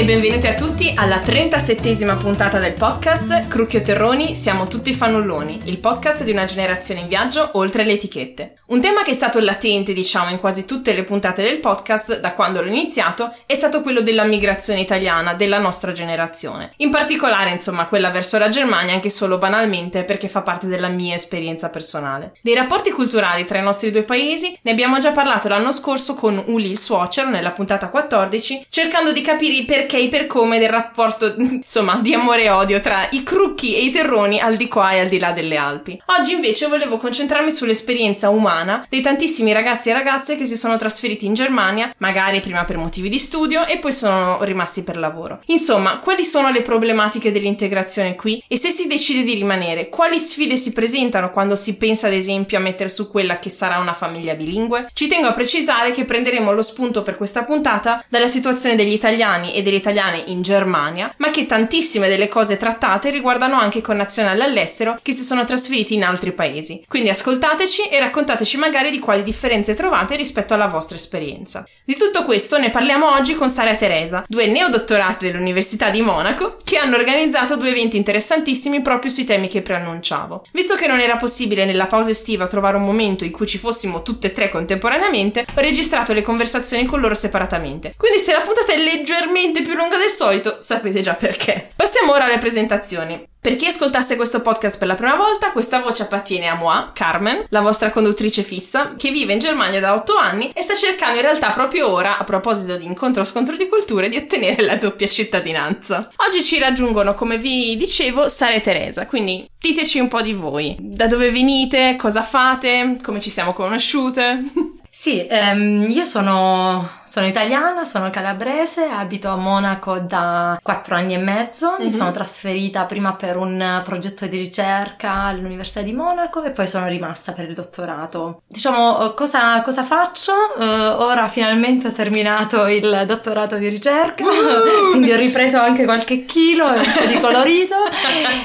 E benvenuti a tutti alla 37esima puntata del podcast Crucchio Terroni, siamo tutti fannulloni, il podcast di una generazione in viaggio oltre le etichette. Un tema che è stato latente, diciamo, in quasi tutte le puntate del podcast da quando l'ho iniziato è stato quello della migrazione italiana della nostra generazione. In particolare, insomma, quella verso la Germania, anche solo banalmente perché fa parte della mia esperienza personale. Dei rapporti culturali tra i nostri due paesi ne abbiamo già parlato l'anno scorso con Uli il suocero nella puntata 14, cercando di capire i perché e per come del rapporto, insomma, di amore e odio tra i crucchi e i terroni al di qua e al di là delle Alpi. Oggi invece volevo concentrarmi sull'esperienza umana dei tantissimi ragazzi e ragazze che si sono trasferiti in Germania, magari prima per motivi di studio e poi sono rimasti per lavoro. Insomma, quali sono le problematiche dell'integrazione qui e se si decide di rimanere, quali sfide si presentano quando si pensa ad esempio a mettere su quella che sarà una famiglia bilingue? Ci tengo a precisare che prenderemo lo spunto per questa puntata dalla situazione degli italiani e delle italiane in Germania, ma che tantissime delle cose trattate riguardano anche connazionali all'estero che si sono trasferiti in altri paesi. Quindi ascoltateci e raccontateci magari di quali differenze trovate rispetto alla vostra esperienza. Di tutto questo ne parliamo oggi con Sara e Teresa, due neodottorate dell'Università di Monaco, che hanno organizzato due eventi interessantissimi proprio sui temi che preannunciavo. Visto che non era possibile nella pausa estiva trovare un momento in cui ci fossimo tutte e tre contemporaneamente, ho registrato le conversazioni con loro separatamente. Quindi se la puntata è leggermente più lunga del solito, sapete già perché. Passiamo ora alle presentazioni. Per chi ascoltasse questo podcast per la prima volta, questa voce appartiene a moi, Carmen, la vostra conduttrice fissa, che vive in Germania da 8 anni e sta cercando in realtà proprio ora, a proposito di incontro-scontro di culture, di ottenere la doppia cittadinanza. Oggi ci raggiungono, come vi dicevo, Sara e Teresa, quindi diteci un po' di voi. Da dove venite? Cosa fate? Come ci siamo conosciute? Sì, ehm, io sono, sono, italiana, sono calabrese, abito a Monaco da quattro anni e mezzo, mi mm-hmm. sono trasferita prima per un progetto di ricerca all'Università di Monaco e poi sono rimasta per il dottorato. Diciamo, cosa, cosa faccio? Uh, ora finalmente ho terminato il dottorato di ricerca, uh! quindi ho ripreso anche qualche chilo e un po' di colorito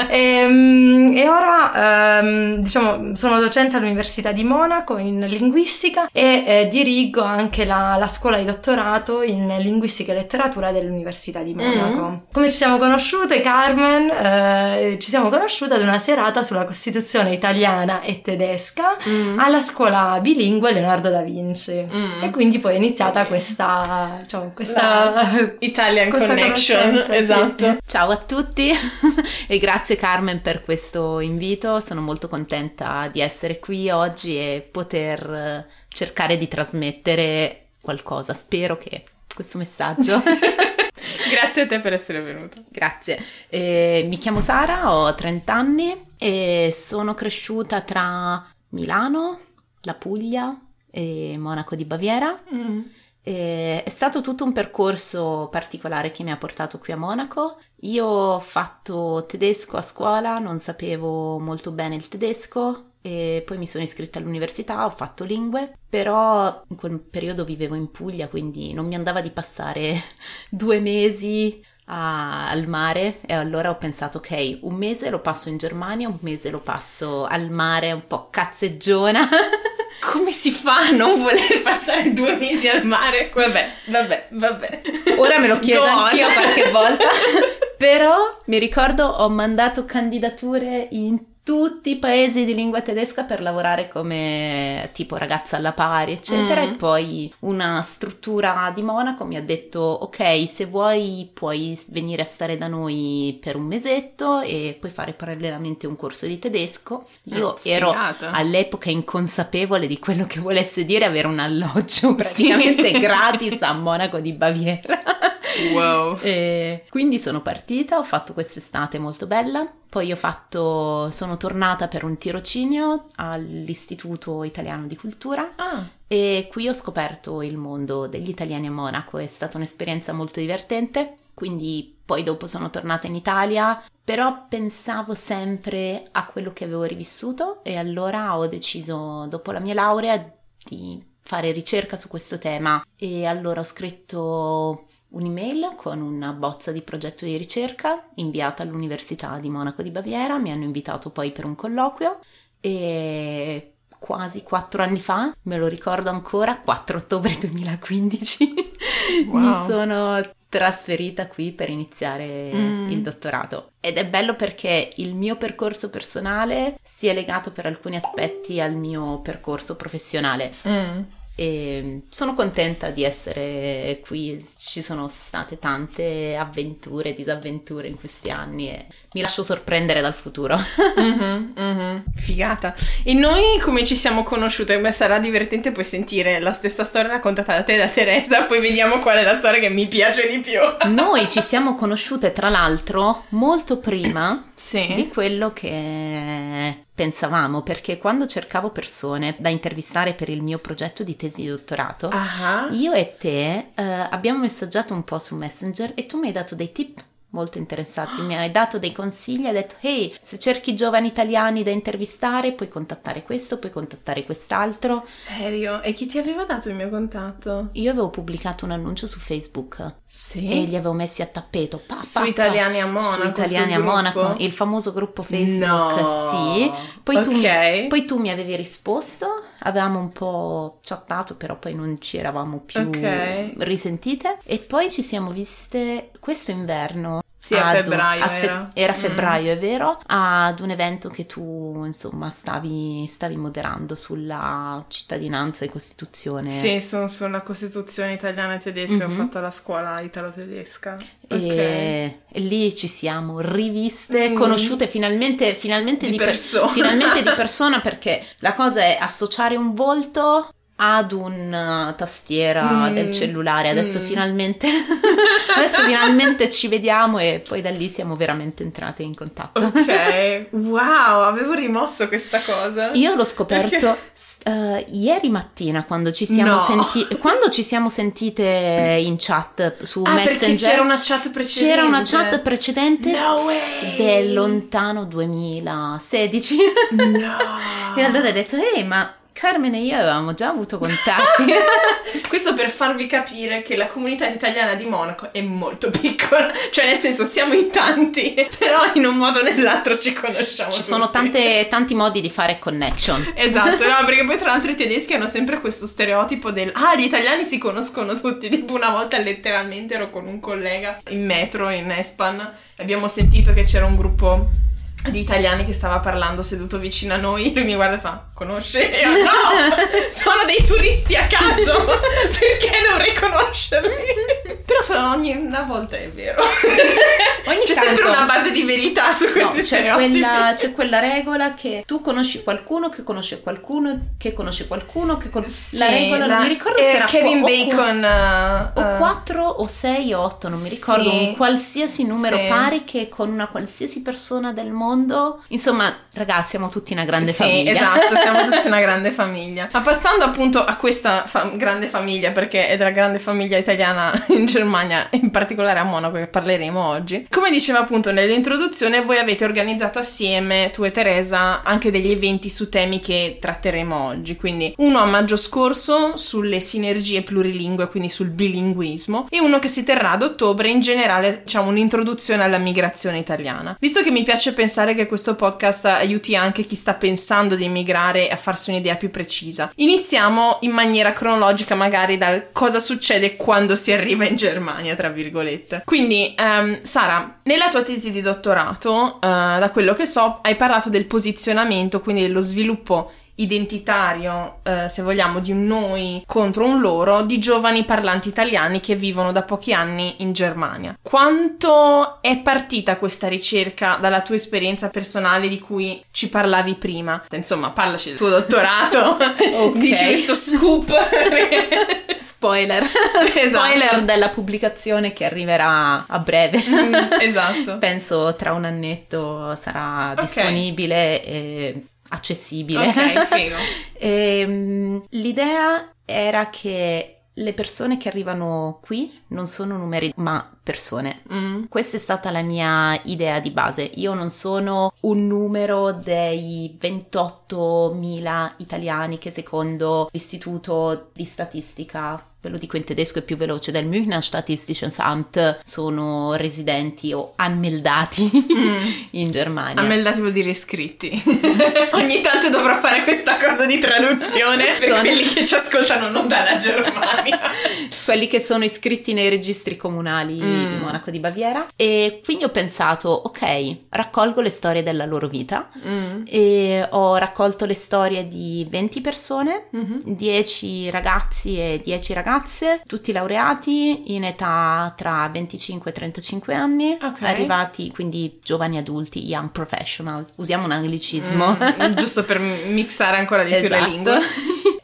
e, ehm, e ora, um, diciamo, sono docente all'Università di Monaco in linguistica e eh, dirigo anche la, la, scuola di dottorato in linguistica e letteratura dell'Università di Monaco. Mm. Come ci siamo conosciute, Carmen? Eh, ci siamo conosciute ad una serata sulla Costituzione italiana e tedesca mm. alla scuola bilingue Leonardo da Vinci. Mm. E quindi poi è iniziata questa, diciamo, questa Italian questa Connection. Esatto. Sì. Ciao a tutti e grazie Carmen per questo invito. Sono molto contenta di essere qui oggi e poter cercare di trasmettere qualcosa. Spero che questo messaggio. Grazie a te per essere venuta. Grazie. Eh, mi chiamo Sara, ho 30 anni e sono cresciuta tra Milano, la Puglia e Monaco di Baviera. Mm. E è stato tutto un percorso particolare che mi ha portato qui a Monaco. Io ho fatto tedesco a scuola, non sapevo molto bene il tedesco, e poi mi sono iscritta all'università, ho fatto lingue, però in quel periodo vivevo in Puglia, quindi non mi andava di passare due mesi a, al mare e allora ho pensato ok, un mese lo passo in Germania, un mese lo passo al mare, un po' cazzeggiona. Come si fa a non voler passare due mesi al mare? Vabbè, vabbè, vabbè. Ora me lo chiedo Go anch'io on. qualche volta. Però mi ricordo ho mandato candidature in tutti i paesi di lingua tedesca per lavorare come tipo ragazza alla pari, eccetera. Mm. E poi una struttura di Monaco mi ha detto: Ok, se vuoi puoi venire a stare da noi per un mesetto e puoi fare parallelamente un corso di tedesco. Io oh, ero all'epoca inconsapevole di quello che volesse dire avere un alloggio praticamente sì. gratis a Monaco di Baviera. Wow. E quindi sono partita, ho fatto quest'estate molto bella. Poi ho fatto, sono tornata per un tirocinio all'Istituto Italiano di Cultura ah. e qui ho scoperto il mondo degli italiani a Monaco. È stata un'esperienza molto divertente. Quindi poi dopo sono tornata in Italia, però pensavo sempre a quello che avevo rivissuto e allora ho deciso, dopo la mia laurea, di fare ricerca su questo tema e allora ho scritto un'email con una bozza di progetto di ricerca inviata all'Università di Monaco di Baviera, mi hanno invitato poi per un colloquio e quasi quattro anni fa, me lo ricordo ancora, 4 ottobre 2015, wow. mi sono trasferita qui per iniziare mm. il dottorato. Ed è bello perché il mio percorso personale si è legato per alcuni aspetti al mio percorso professionale. Mm e sono contenta di essere qui, ci sono state tante avventure e disavventure in questi anni e mi lascio sorprendere dal futuro. mm-hmm, mm-hmm. Figata. E noi come ci siamo conosciute? Beh, sarà divertente poi sentire la stessa storia raccontata da te e da Teresa, poi vediamo qual è la storia che mi piace di più. noi ci siamo conosciute tra l'altro molto prima sì. di quello che pensavamo, perché quando cercavo persone da intervistare per il mio progetto di tesi di dottorato, uh-huh. io e te uh, abbiamo messaggiato un po' su Messenger e tu mi hai dato dei tip molto interessati. Mi hai dato dei consigli, hai detto, hey, se cerchi giovani italiani da intervistare, puoi contattare questo, puoi contattare quest'altro. Serio? E chi ti aveva dato il mio contatto? Io avevo pubblicato un annuncio su Facebook. Sì. E li avevo messi a tappeto. Pa, pa, su pa, Italiani a Monaco. Su Italiani a Monaco, il famoso gruppo Facebook. No. Sì. Poi, okay. tu mi, poi tu mi avevi risposto, avevamo un po' chattato, però poi non ci eravamo più okay. risentite. E poi ci siamo viste questo inverno sì, a febbraio a fe- era. Era mm. febbraio, mm. è vero, ad un evento che tu, insomma, stavi, stavi, moderando sulla cittadinanza e Costituzione. Sì, sono sulla Costituzione italiana e tedesca, mm-hmm. ho fatto la scuola italo-tedesca. E, okay. e lì ci siamo riviste, mm. conosciute finalmente, finalmente, di, di persona. Per- finalmente di persona perché la cosa è associare un volto ad una tastiera mm. del cellulare. Adesso mm. finalmente adesso finalmente ci vediamo e poi da lì siamo veramente entrate in contatto. Ok, wow, avevo rimosso questa cosa. Io l'ho scoperto Perché? Uh, ieri mattina quando ci siamo no. sentite quando ci siamo sentite in chat su ah, Messenger c'era una chat precedente c'era una chat precedente no del lontano 2016 no e allora ho detto ehi ma Carmen e io avevamo già avuto contatti. Questo per farvi capire che la comunità italiana di Monaco è molto piccola, cioè nel senso siamo in tanti, però in un modo o nell'altro ci conosciamo. Ci tutti. sono tante, tanti modi di fare connection. Esatto, no, perché poi tra l'altro i tedeschi hanno sempre questo stereotipo del ah, gli italiani si conoscono tutti. Tipo una volta letteralmente ero con un collega in metro in Espan, abbiamo sentito che c'era un gruppo di italiani che stava parlando seduto vicino a noi. Lui mi guarda e fa: Conosce? Io no! sono dei turisti a caso! Perché dovrei conoscerli? Però sono ogni una volta è vero. Ogni c'è tanto... sempre una base di verità su questi no, c'è quella, c'è quella regola che tu conosci qualcuno che conosce qualcuno che conosce qualcuno che conosce. Sì, la regola la... non mi ricordo se era Kevin qu- Bacon o, uh, o 4 o 6 o 8, non mi ricordo, sì, un qualsiasi numero sì. pari che con una qualsiasi persona del mondo mondo. Insomma, ragazzi, siamo tutti una grande sì, famiglia. Esatto, siamo tutti una grande famiglia. Ma passando appunto a questa fa- grande famiglia, perché è della grande famiglia italiana in Germania, in particolare a Monaco, che parleremo oggi. Come diceva appunto nell'introduzione, voi avete organizzato assieme, tu e Teresa, anche degli eventi su temi che tratteremo oggi. Quindi uno a maggio scorso sulle sinergie plurilingue, quindi sul bilinguismo, e uno che si terrà ad ottobre, in generale, diciamo un'introduzione alla migrazione italiana. Visto che mi piace pensare pensare che questo podcast aiuti anche chi sta pensando di emigrare a farsi un'idea più precisa. Iniziamo in maniera cronologica, magari dal cosa succede quando si arriva in Germania, tra virgolette. Quindi, um, Sara, nella tua tesi di dottorato, uh, da quello che so, hai parlato del posizionamento, quindi dello sviluppo identitario, eh, se vogliamo, di un noi contro un loro di giovani parlanti italiani che vivono da pochi anni in Germania. Quanto è partita questa ricerca dalla tua esperienza personale di cui ci parlavi prima? Insomma, parlaci del tuo dottorato, okay. dici questo scoop. Spoiler. Esatto. Spoiler della pubblicazione che arriverà a breve. Mm, esatto. Penso tra un annetto sarà okay. disponibile e accessibile. Ok, figo. e, um, l'idea era che le persone che arrivano qui non sono numeri, ma persone. Mm. Questa è stata la mia idea di base. Io non sono un numero dei 28.000 italiani che secondo l'Istituto di Statistica ve lo dico in tedesco, è più veloce, del Münchner Statistisches Amt sono residenti o anmeldati mm. in Germania. Anmeldati vuol dire iscritti. Ogni tanto dovrò fare questa cosa di traduzione per sono... quelli che ci ascoltano non dalla Germania. quelli che sono iscritti nei registri comunali mm. Di Monaco di Baviera. E quindi ho pensato, ok, raccolgo le storie della loro vita mm. e ho raccolto le storie di 20 persone, mm-hmm. 10 ragazzi e 10 ragazze ragazze, tutti laureati in età tra 25 e 35 anni, okay. arrivati quindi giovani adulti, young professional. Usiamo un anglicismo. Mm, giusto per mixare ancora di esatto. più le esatto. lingue.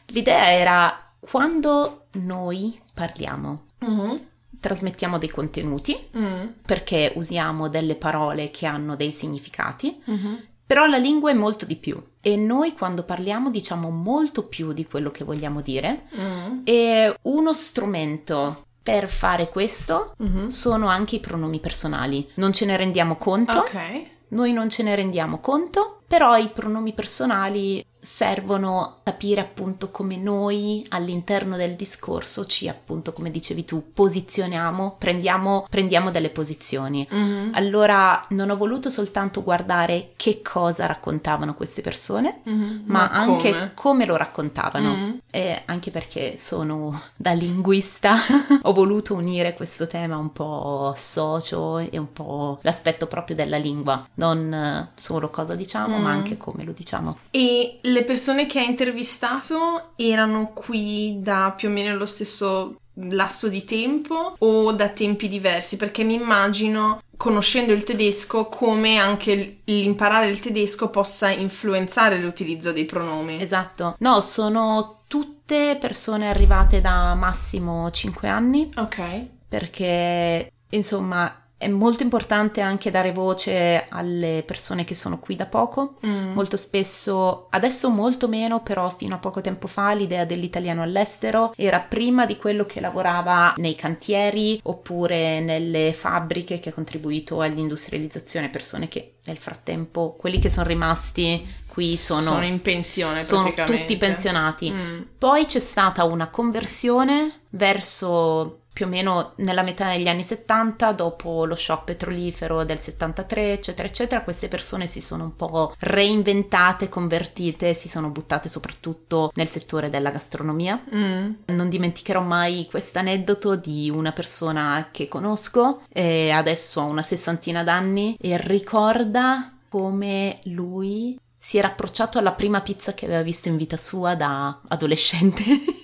L'idea era quando noi parliamo. Mm-hmm trasmettiamo dei contenuti mm. perché usiamo delle parole che hanno dei significati, mm-hmm. però la lingua è molto di più. E noi quando parliamo diciamo molto più di quello che vogliamo dire mm. e uno strumento per fare questo mm-hmm. sono anche i pronomi personali. Non ce ne rendiamo conto. Ok. Noi non ce ne rendiamo conto, però i pronomi personali servono capire appunto come noi all'interno del discorso ci appunto come dicevi tu posizioniamo prendiamo, prendiamo delle posizioni mm-hmm. allora non ho voluto soltanto guardare che cosa raccontavano queste persone mm-hmm. ma, ma, anche come, lo raccontavano mm-hmm. e anche perché sono da linguista ho voluto unire questo tema un po' socio e un po' l'aspetto proprio della lingua non solo cosa diciamo ma mm. anche come lo diciamo e le persone che hai intervistato erano qui da più o meno lo stesso lasso di tempo o da tempi diversi? Perché mi immagino, conoscendo il tedesco, come anche l'imparare il tedesco possa influenzare l'utilizzo dei pronomi. Esatto. No, sono tutte persone arrivate da massimo 5 anni. Ok. Perché, insomma, è molto importante anche dare voce alle persone che sono qui da poco. Mm. Molto spesso, adesso molto meno, però fino a poco tempo fa l'idea dell'italiano all'estero era prima di quello che lavorava nei cantieri oppure nelle fabbriche che ha contribuito all'industrializzazione, persone che nel frattempo, quelli che sono rimasti qui sono, sono in pensione sono tutti pensionati. Mm. Poi c'è stata una conversione verso più o meno nella metà degli anni 70, dopo lo shock petrolifero del 73, eccetera, eccetera, queste persone si sono un po' reinventate, convertite, si sono buttate soprattutto nel settore della gastronomia. Mm. Non dimenticherò mai questo aneddoto di una persona che conosco, e adesso ha una sessantina d'anni, e ricorda come lui si era approcciato alla prima pizza che aveva visto in vita sua da adolescente.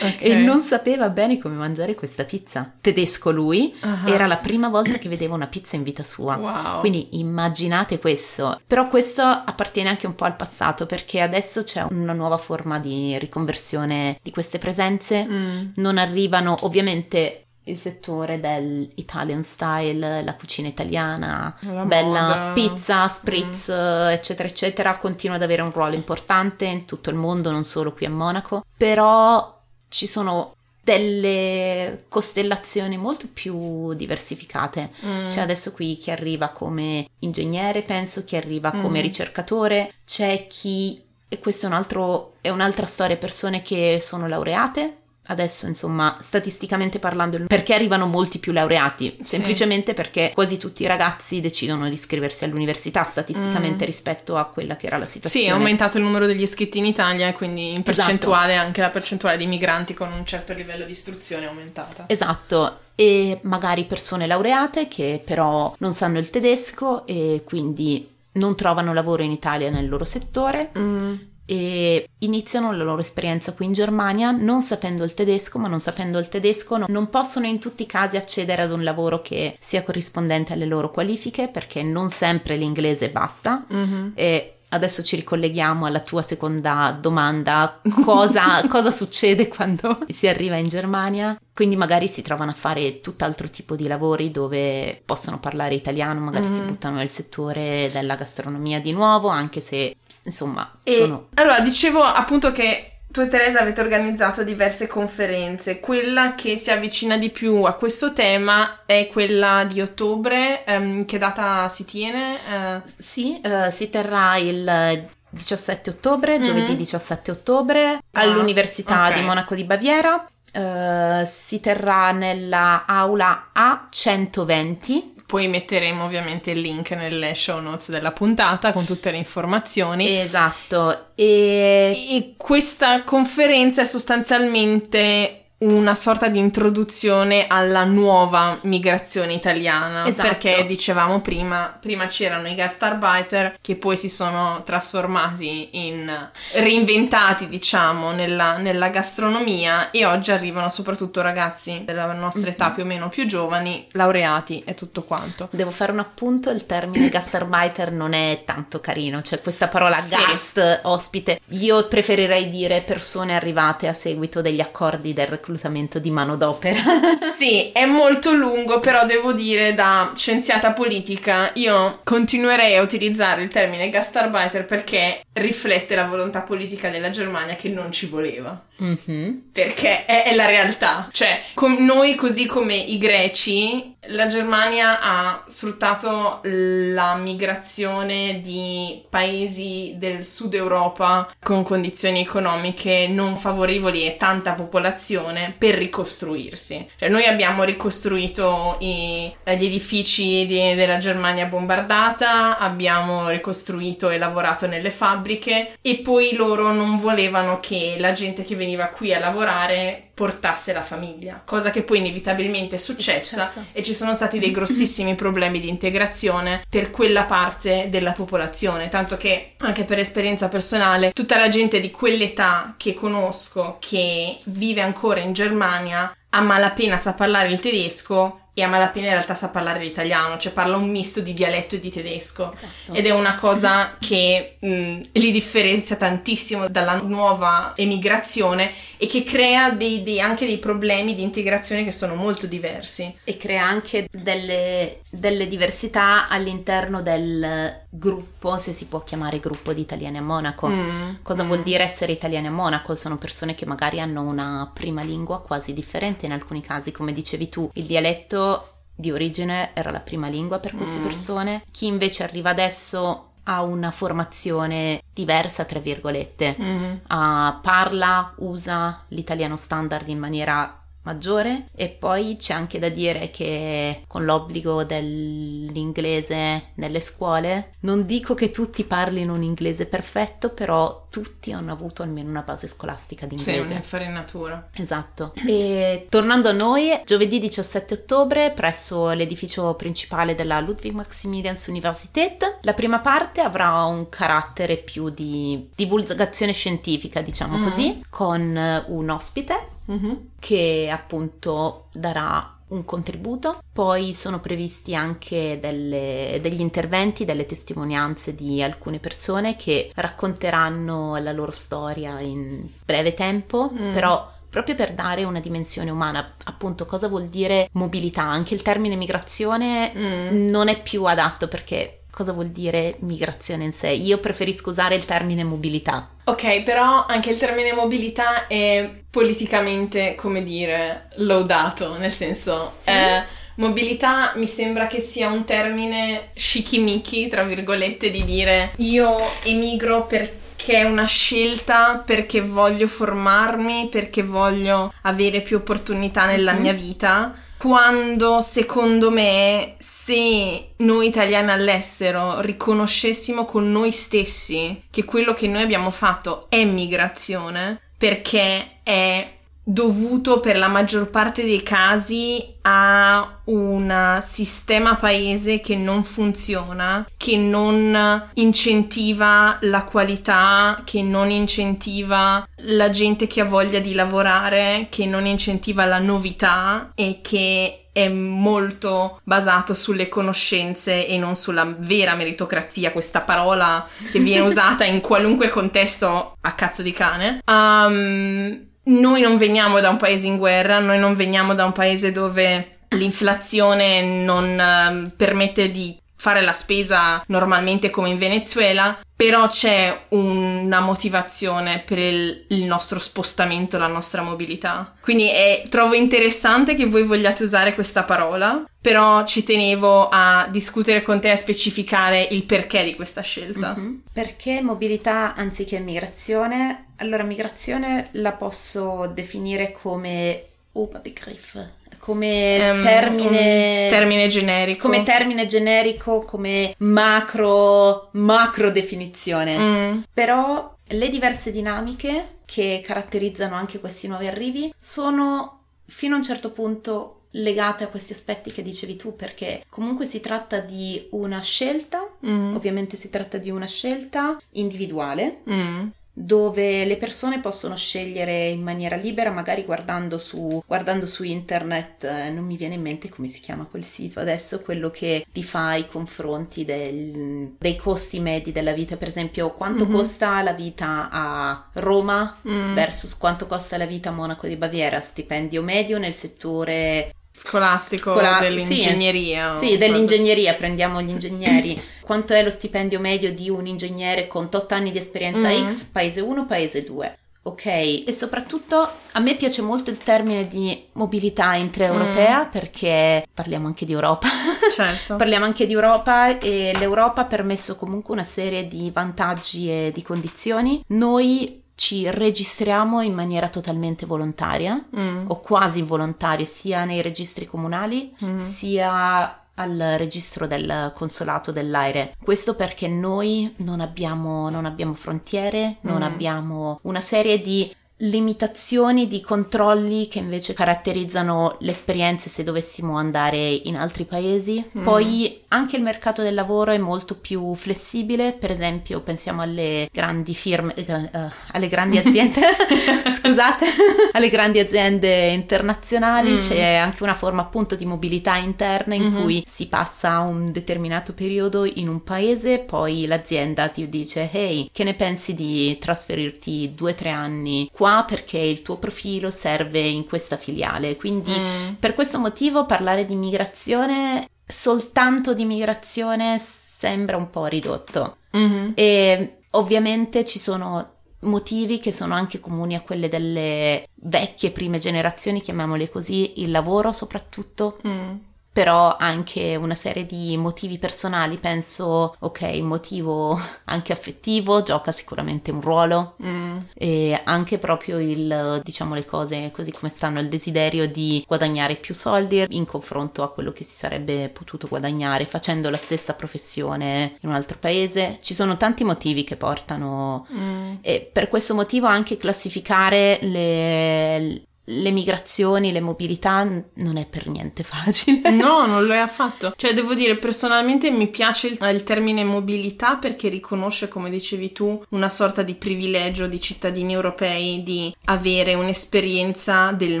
Okay. e non sapeva bene come mangiare questa pizza. Tedesco lui, uh-huh. era la prima volta che vedeva una pizza in vita sua. Wow. Quindi immaginate questo. Però questo appartiene anche un po' al passato perché adesso c'è una nuova forma di riconversione di queste presenze. Mm. Non arrivano ovviamente il settore dell'Italian style, la cucina italiana, la bella moda. pizza, spritz, mm. eccetera, eccetera, continua ad avere un ruolo importante in tutto il mondo, non solo qui a Monaco, però ci sono delle costellazioni molto più diversificate. Mm. C'è adesso qui chi arriva come ingegnere, penso, chi arriva come mm. ricercatore, c'è chi, e questa è, un è un'altra storia, persone che sono laureate, Adesso, insomma, statisticamente parlando, perché arrivano molti più laureati? Sì. Semplicemente perché quasi tutti i ragazzi decidono di iscriversi all'università statisticamente mm. rispetto a quella che era la situazione. Sì, è aumentato il numero degli iscritti in Italia e quindi in esatto. percentuale esatto. anche la percentuale di migranti con un certo livello di istruzione è aumentata. Esatto. E magari persone laureate che però non sanno il tedesco e quindi non trovano lavoro in Italia nel loro settore. Mm e iniziano la loro esperienza qui in Germania non sapendo il tedesco, ma non sapendo il tedesco no, non possono in tutti i casi accedere ad un lavoro che sia corrispondente alle loro qualifiche perché non sempre l'inglese basta mm-hmm. e adesso ci ricolleghiamo alla tua seconda domanda, cosa, cosa, succede quando si arriva in Germania? Quindi magari si trovano a fare tutt'altro tipo di lavori dove possono parlare italiano, magari mm. si buttano nel settore della gastronomia di nuovo, anche se insomma e sono... Allora, dicevo appunto che tu e Teresa avete organizzato diverse conferenze. Quella che si avvicina di più a questo tema è quella di ottobre. Um, che data si tiene? Uh... Sì, uh, si terrà il 17 ottobre, mm-hmm. giovedì 17 ottobre, ah, all'Università okay. di Monaco di Baviera. Uh, si terrà nella aula A120 poi metteremo ovviamente il link nelle show notes della puntata con tutte le informazioni. Esatto. E, e questa conferenza è sostanzialmente una sorta di introduzione alla nuova migrazione italiana. Esatto. Perché dicevamo prima, prima c'erano i gastarbeiter che poi si sono trasformati in reinventati, diciamo, nella, nella gastronomia e oggi arrivano soprattutto ragazzi della nostra età mm-hmm. più o meno più giovani, laureati e tutto quanto. Devo fare un appunto, il termine gastarbeiter non è tanto carino, cioè questa parola sì. gast, ospite, io preferirei dire persone arrivate a seguito degli accordi del reclutamento reclutamento di manodopera. sì, è molto lungo, però devo dire da scienziata politica io continuerei a utilizzare il termine gastarbeiter perché riflette la volontà politica della Germania che non ci voleva. Mm-hmm. Perché è, è, la realtà. Cioè, noi così come i greci la Germania ha sfruttato la migrazione di paesi del sud Europa con condizioni economiche non favorevoli e tanta popolazione per ricostruirsi. Cioè noi abbiamo ricostruito i, gli edifici di, della Germania bombardata, abbiamo ricostruito e lavorato nelle fabbriche e poi loro non volevano che la gente che veniva qui a lavorare portasse la famiglia, cosa che poi inevitabilmente è successa, è successa. e ci sono stati dei grossissimi problemi di integrazione per quella parte della popolazione, tanto che anche per esperienza personale tutta la gente di quell'età che conosco che vive ancora in Germania a malapena sa parlare il tedesco e a malapena in realtà sa parlare l'italiano, cioè parla un misto di dialetto e di tedesco. Esatto. Ed è una cosa che mh, li differenzia tantissimo dalla nuova emigrazione e che crea dei, dei, anche dei problemi di integrazione che sono molto diversi. E crea anche delle, delle diversità all'interno del gruppo, se si può chiamare gruppo di italiani a Monaco. Mm, Cosa mm. vuol dire essere italiani a Monaco? Sono persone che magari hanno una prima lingua quasi differente in alcuni casi, come dicevi tu, il dialetto di origine era la prima lingua per queste mm. persone, chi invece arriva adesso ha una formazione diversa, tra virgolette, mm-hmm. uh, parla, usa l'italiano standard in maniera maggiore. E poi c'è anche da dire che con l'obbligo dell'inglese nelle scuole non dico che tutti parlino un inglese perfetto però tutti hanno avuto almeno una base scolastica di inglese. sì, un'infarinatura. Esatto. E tornando a noi giovedì 17 ottobre presso l'edificio principale della Ludwig Maximilians Universität la prima parte avrà un carattere più di divulgazione scientifica diciamo mm. così con un ospite mm-hmm. che appunto darà un contributo. Poi sono previsti anche delle, degli interventi, delle testimonianze di alcune persone che racconteranno la loro storia in breve tempo, mm. però proprio per dare una dimensione umana, appunto cosa vuol dire mobilità. Anche il termine migrazione mm. non è più adatto perché cosa vuol dire migrazione in sé. Io preferisco usare il termine mobilità. Ok, però anche il termine mobilità è politicamente, come dire, lodato, nel senso... Sì. Eh, Mobilità mi sembra che sia un termine scichimichi, tra virgolette, di dire io emigro perché è una scelta, perché voglio formarmi, perché voglio avere più opportunità nella mm-hmm. mia vita quando secondo me se noi italiani all'estero riconoscessimo con noi stessi che quello che noi abbiamo fatto è migrazione perché è dovuto per la maggior parte dei casi a un sistema paese che non funziona, che non incentiva la qualità, che non incentiva la gente che ha voglia di lavorare, che non incentiva la novità e che è molto basato sulle conoscenze e non sulla vera meritocrazia, questa parola che viene usata in qualunque contesto a cazzo di cane. Um, noi non veniamo da un paese in guerra, noi non veniamo da un paese dove l'inflazione non uh, permette di fare la spesa normalmente come in Venezuela, però c'è una motivazione per il, il, nostro spostamento, la nostra mobilità. Quindi è, trovo interessante che voi vogliate usare questa parola, però ci tenevo a discutere con te e a specificare il perché di questa scelta. Mm-hmm. Perché mobilità anziché migrazione? Allora, migrazione la posso definire come Oberbegriff, come um, termine, termine generico. Come termine generico, come macro, macro definizione. Mm. Però le diverse dinamiche che caratterizzano anche questi nuovi arrivi sono fino a un certo punto legate a questi aspetti che dicevi tu, perché comunque si tratta di una scelta, mm. ovviamente si tratta di una scelta individuale. Mm dove le persone possono scegliere in maniera libera, magari guardando su, guardando su internet, eh, non mi viene in mente come si chiama quel sito adesso, quello che ti fa i confronti del, dei costi medi della vita, per esempio quanto mm-hmm. costa la vita a Roma mm. versus quanto costa la vita a Monaco di Baviera, stipendio medio nel settore scolastico Scola- dell'ingegneria. Sì, sì dell'ingegneria, prendiamo gli ingegneri. Quanto è lo stipendio medio di un ingegnere con 8 anni di esperienza mm. X, paese 1, paese 2? Ok, e soprattutto a me piace molto il termine di mobilità intraeuropea mm. perché parliamo anche di Europa. Certo. parliamo anche di Europa e l'Europa ha permesso comunque una serie di vantaggi e di condizioni. Noi ci registriamo in maniera totalmente volontaria mm. o quasi involontaria sia nei registri comunali mm. sia al registro del consolato dell'aire. Questo perché noi non abbiamo, non abbiamo frontiere, non mm. abbiamo una serie di limitazioni di controlli che invece caratterizzano le esperienze se dovessimo andare in altri paesi. Mm. Poi anche il mercato del lavoro è molto più flessibile, per esempio pensiamo alle grandi firme, uh, alle grandi aziende, scusate, alle grandi aziende internazionali, mm. c'è anche una forma appunto di mobilità interna in mm-hmm. cui si passa un determinato periodo in un paese, poi l'azienda ti dice hey, che ne pensi di trasferirti due o tre anni qua? Perché il tuo profilo serve in questa filiale. Quindi mm. per questo motivo parlare di migrazione, soltanto di migrazione, sembra un po' ridotto. Mm-hmm. E ovviamente ci sono motivi che sono anche comuni a quelle delle vecchie prime generazioni, chiamiamole così, il lavoro soprattutto. Mm però anche una serie di motivi personali, penso, ok, motivo anche affettivo gioca sicuramente un ruolo mm. e anche proprio il, diciamo le cose così come stanno, il desiderio di guadagnare più soldi in confronto a quello che si sarebbe potuto guadagnare facendo la stessa professione in un altro paese. Ci sono tanti motivi che portano mm. e per questo motivo anche classificare le, le migrazioni, le mobilità non è per niente facile. No, non lo è affatto. Cioè, devo dire, personalmente mi piace il, il, termine mobilità perché riconosce, come dicevi tu, una sorta di privilegio di cittadini europei di avere un'esperienza del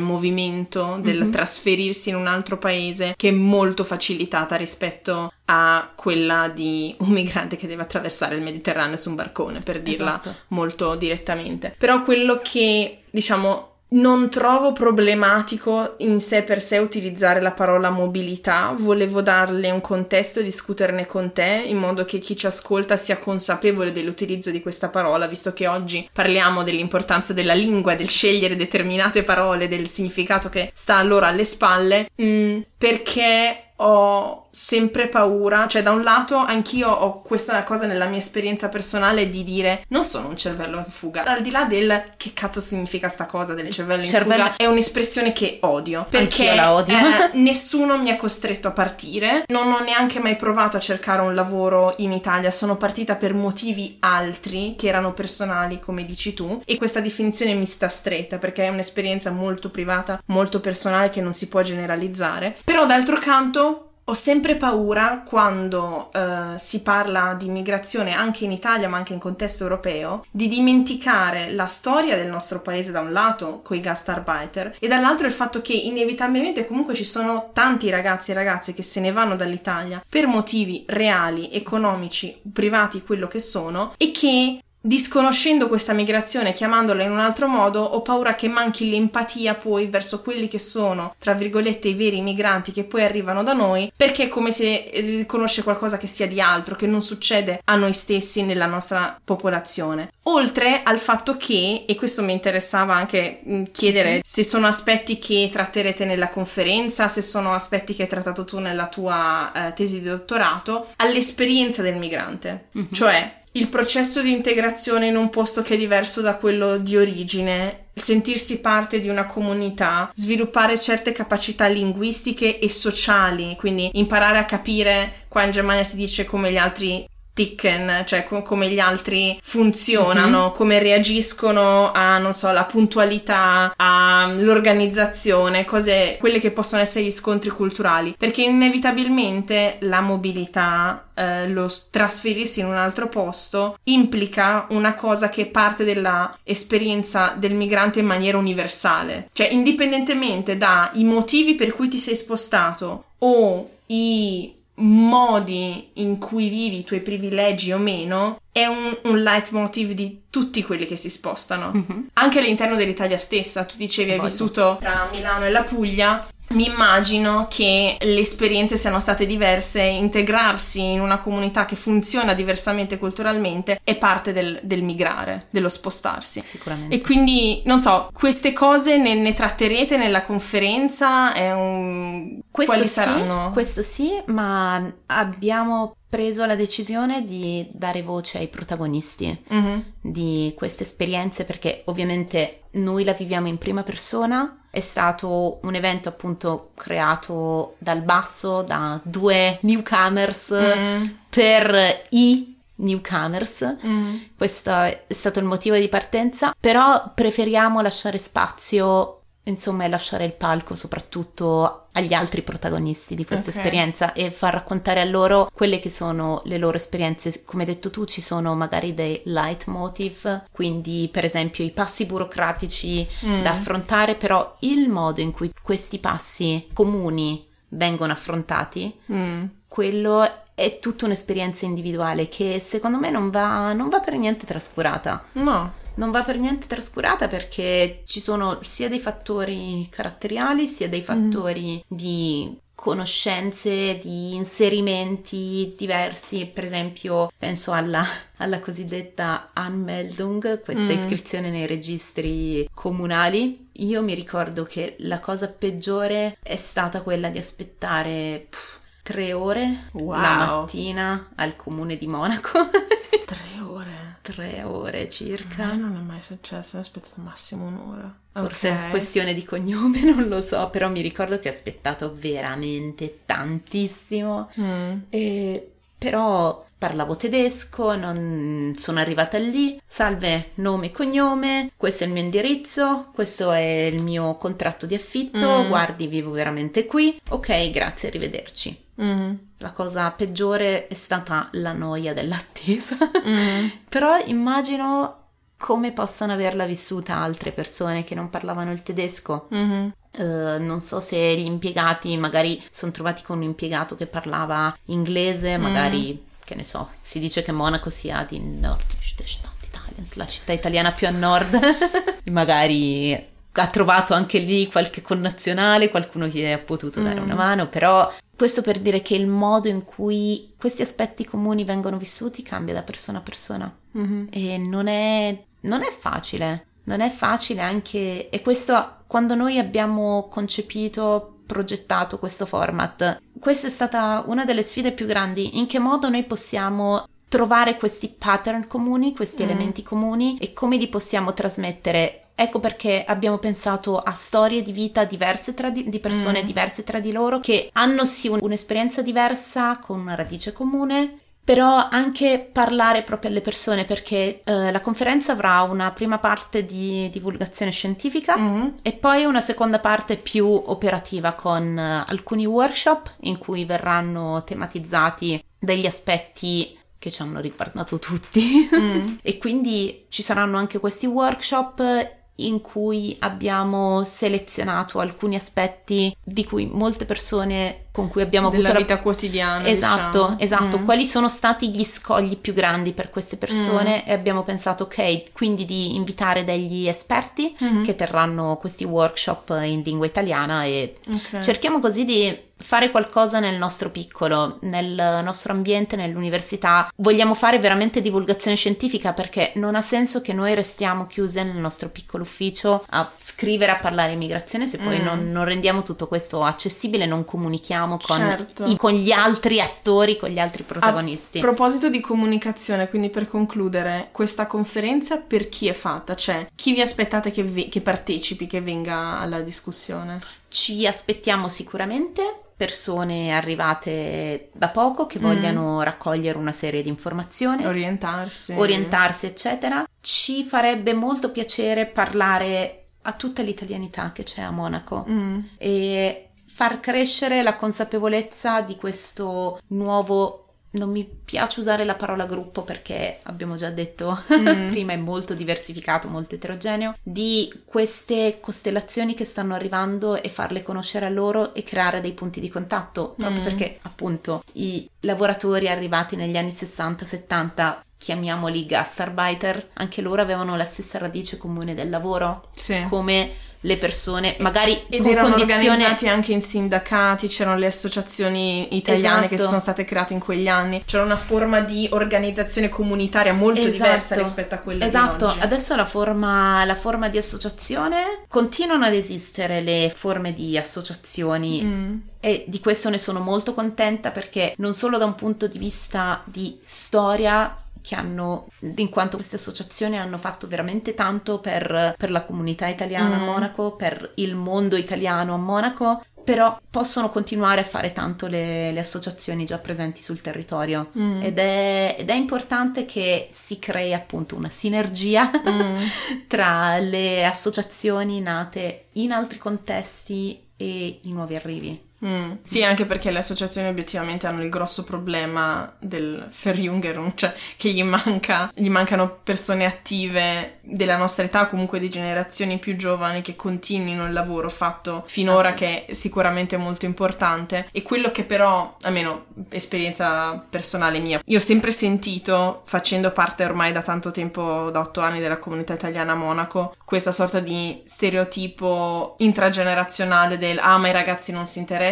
movimento, del mm-hmm. trasferirsi in un altro paese che è molto facilitata rispetto a quella di un migrante che deve attraversare il Mediterraneo su un barcone, per dirla esatto. molto direttamente. Però quello che, diciamo, non trovo problematico in sé per sé utilizzare la parola mobilità, volevo darle un contesto e discuterne con te in modo che chi ci ascolta sia consapevole dell'utilizzo di questa parola, visto che oggi parliamo dell'importanza della lingua, del scegliere determinate parole, del significato che sta loro alle spalle, mm, perché ho sempre paura, cioè da un lato anch'io ho questa cosa nella mia esperienza personale di dire non sono un cervello in fuga, al di là del che cazzo significa sta cosa del cervello in cervello... fuga, è un'espressione che odio, perché la odio. Eh, nessuno mi ha costretto a partire, non ho neanche mai provato a cercare un lavoro in Italia, sono partita per motivi altri che erano personali come dici tu e questa definizione mi sta stretta perché è un'esperienza molto privata, molto personale che non si può generalizzare, però d'altro canto ho sempre paura quando uh, si parla di immigrazione anche in Italia ma anche in contesto europeo di dimenticare la storia del nostro paese da un lato con i gastarbeiter e dall'altro il fatto che inevitabilmente comunque ci sono tanti ragazzi e ragazze che se ne vanno dall'Italia per motivi reali, economici, privati, quello che sono e che disconoscendo questa migrazione, chiamandola in un altro modo, ho paura che manchi l'empatia poi verso quelli che sono, tra virgolette, i veri migranti che poi arrivano da noi, perché è come se riconosce qualcosa che sia di altro, che non succede a noi stessi nella nostra popolazione. Oltre al fatto che, e questo mi interessava anche mm, chiedere mm-hmm. se sono aspetti che tratterete nella conferenza, se sono aspetti che hai trattato tu nella tua eh, tesi di dottorato, all'esperienza del migrante. Mm-hmm. Cioè, il processo di integrazione in un posto che è diverso da quello di origine, sentirsi parte di una comunità, sviluppare certe capacità linguistiche e sociali, quindi imparare a capire, qua in Germania si dice come gli altri ticken, cioè com- come gli altri funzionano, mm-hmm. come reagiscono a, non so, la puntualità, all'organizzazione, cose, quelle che possono essere gli scontri culturali, perché inevitabilmente la mobilità, eh, lo trasferirsi in un altro posto, implica una cosa che parte dell'esperienza del migrante in maniera universale, cioè indipendentemente dai motivi per cui ti sei spostato o i modi in cui vivi i tuoi privilegi o meno è un, un leitmotiv di tutti quelli che si spostano. Mm-hmm. Anche all'interno dell'Italia stessa, tu dicevi hai vissuto tra Milano e la Puglia, mi immagino che le esperienze siano state diverse, integrarsi in una comunità che funziona diversamente culturalmente è parte del, del migrare, dello spostarsi. Sicuramente. E quindi, non so, queste cose ne, ne tratterete nella conferenza? Un... Quali sì, saranno? Questo sì, ma abbiamo preso la decisione di dare voce ai protagonisti mm-hmm. di queste esperienze perché ovviamente noi la viviamo in prima persona è stato un evento appunto creato dal basso da due newcomers mm. per i newcomers. Mm. Questo è stato il motivo di partenza, però preferiamo lasciare spazio insomma, è lasciare il palco soprattutto agli altri protagonisti di questa okay. esperienza e far raccontare a loro quelle che sono le loro esperienze. Come hai detto tu, ci sono magari dei leitmotiv, quindi per esempio i passi burocratici mm. da affrontare, però il modo in cui questi passi comuni vengono affrontati, mm. quello è tutta un'esperienza individuale che secondo me non va, non va per niente trascurata. No non va per niente trascurata perché ci sono sia dei fattori caratteriali sia dei mm. fattori mm. di conoscenze, di inserimenti diversi, per esempio penso alla, alla cosiddetta Anmeldung, questa mm. iscrizione nei registri comunali. Io mi ricordo che la cosa peggiore è stata quella di aspettare pff, tre ore wow. la mattina al comune di Monaco. tre ore? Tre ore circa. A non è mai successo, ho aspettato massimo un'ora. Forse okay. è questione di cognome, non lo so, però mi ricordo che ho aspettato veramente tantissimo. Mm. E, però parlavo tedesco, non sono arrivata lì. Salve, nome e cognome, questo è il mio indirizzo, questo è il mio contratto di affitto, mm. guardi, vivo veramente qui. Ok, grazie, arrivederci. Mm. La cosa peggiore è stata la noia dell'attesa. Mm. Però immagino come possano averla vissuta altre persone che non parlavano il tedesco. Mm-hmm. Uh, non so se gli impiegati magari sono trovati con un impiegato che parlava inglese, mm. magari, che ne so, si dice che Monaco sia di Nordstadt Italians, la città italiana più a nord. magari ha trovato anche lì qualche connazionale, qualcuno che ha potuto dare mm. una mano, però questo per dire che il modo in cui questi aspetti comuni vengono vissuti cambia da persona a persona mm-hmm. e non è, non è facile, non è facile anche, e questo quando noi abbiamo concepito, progettato questo format, questa è stata una delle sfide più grandi, in che modo noi possiamo trovare questi pattern comuni, questi mm. elementi comuni e come li possiamo trasmettere Ecco perché abbiamo pensato a storie di vita diverse tra di, di persone mm. diverse tra di loro che hanno sì un, un'esperienza diversa con una radice comune, però anche parlare proprio alle persone perché eh, la conferenza avrà una prima parte di divulgazione scientifica mm. e poi una seconda parte più operativa con uh, alcuni workshop in cui verranno tematizzati degli aspetti che ci hanno riguardato tutti mm. e quindi ci saranno anche questi workshop in cui abbiamo selezionato alcuni aspetti di cui molte persone con cui abbiamo Della avuto vita quotidiana. Esatto, diciamo. esatto. Mm. Quali sono stati gli scogli più grandi per queste persone? E abbiamo pensato, ok, quindi di invitare degli esperti Mhm. che terranno questi workshop in lingua italiana e Ok. cerchiamo così di fare qualcosa nel nostro piccolo, nel nostro ambiente, nell'università. Vogliamo fare veramente divulgazione scientifica perché non ha senso che noi restiamo chiuse nel nostro piccolo ufficio a scrivere, a parlare immigrazione se poi Mm. non, non rendiamo tutto questo accessibile, non comunichiamo con, Certo. i- con gli altri attori, con gli altri A protagonisti. proposito di comunicazione, quindi per concludere, questa conferenza per chi è fatta? Cioè, chi vi aspettate che, ve- che partecipi, che venga alla discussione? Ci aspettiamo sicuramente persone arrivate da poco che Mm. vogliano raccogliere una serie di informazioni. Orientarsi. orientarsi, eccetera. Ci farebbe molto piacere parlare a tutta l'italianità che c'è a Monaco Mm. e far crescere la consapevolezza di questo nuovo. Non mi piace usare la parola gruppo perché abbiamo già detto Mm. prima è molto diversificato, molto eterogeneo, di queste costellazioni che stanno arrivando e farle conoscere a loro e creare dei punti di contatto, proprio Mm. perché appunto i lavoratori arrivati negli anni 60-70 chiamiamoli gastarbeiter, anche loro avevano la stessa radice comune del lavoro, Sì. come le persone, magari Ed con erano condizioni organizzati anche in sindacati, c'erano le associazioni italiane che Esatto. sono state create in quegli anni, c'era una forma di organizzazione comunitaria molto Esatto. diversa rispetto a quella Esatto, oggi. adesso la forma, la forma di associazione continuano ad esistere le forme di associazioni Mm. e di questo ne sono molto contenta perché non solo da un punto di vista di storia che hanno, in quanto queste associazioni hanno fatto veramente tanto per, per la comunità italiana Mm. a Monaco, per il mondo italiano a Monaco, però possono continuare a fare tanto le, le associazioni già presenti sul territorio. Mm. Ed è, ed è importante che si crei appunto una sinergia Mm. tra le associazioni nate in altri contesti e i nuovi arrivi. Mm. Sì, anche perché le associazioni obiettivamente hanno il grosso problema del Verjüngerung, cioè che gli, manca, gli mancano persone attive della nostra età, comunque di generazioni più giovani che continuino il lavoro fatto finora, Esatto. che è sicuramente molto importante. E quello che però, almeno esperienza personale mia, io ho sempre sentito, facendo parte ormai da tanto tempo, da otto anni della comunità italiana a Monaco, questa sorta di stereotipo intragenerazionale del ah ma i ragazzi non si interessano,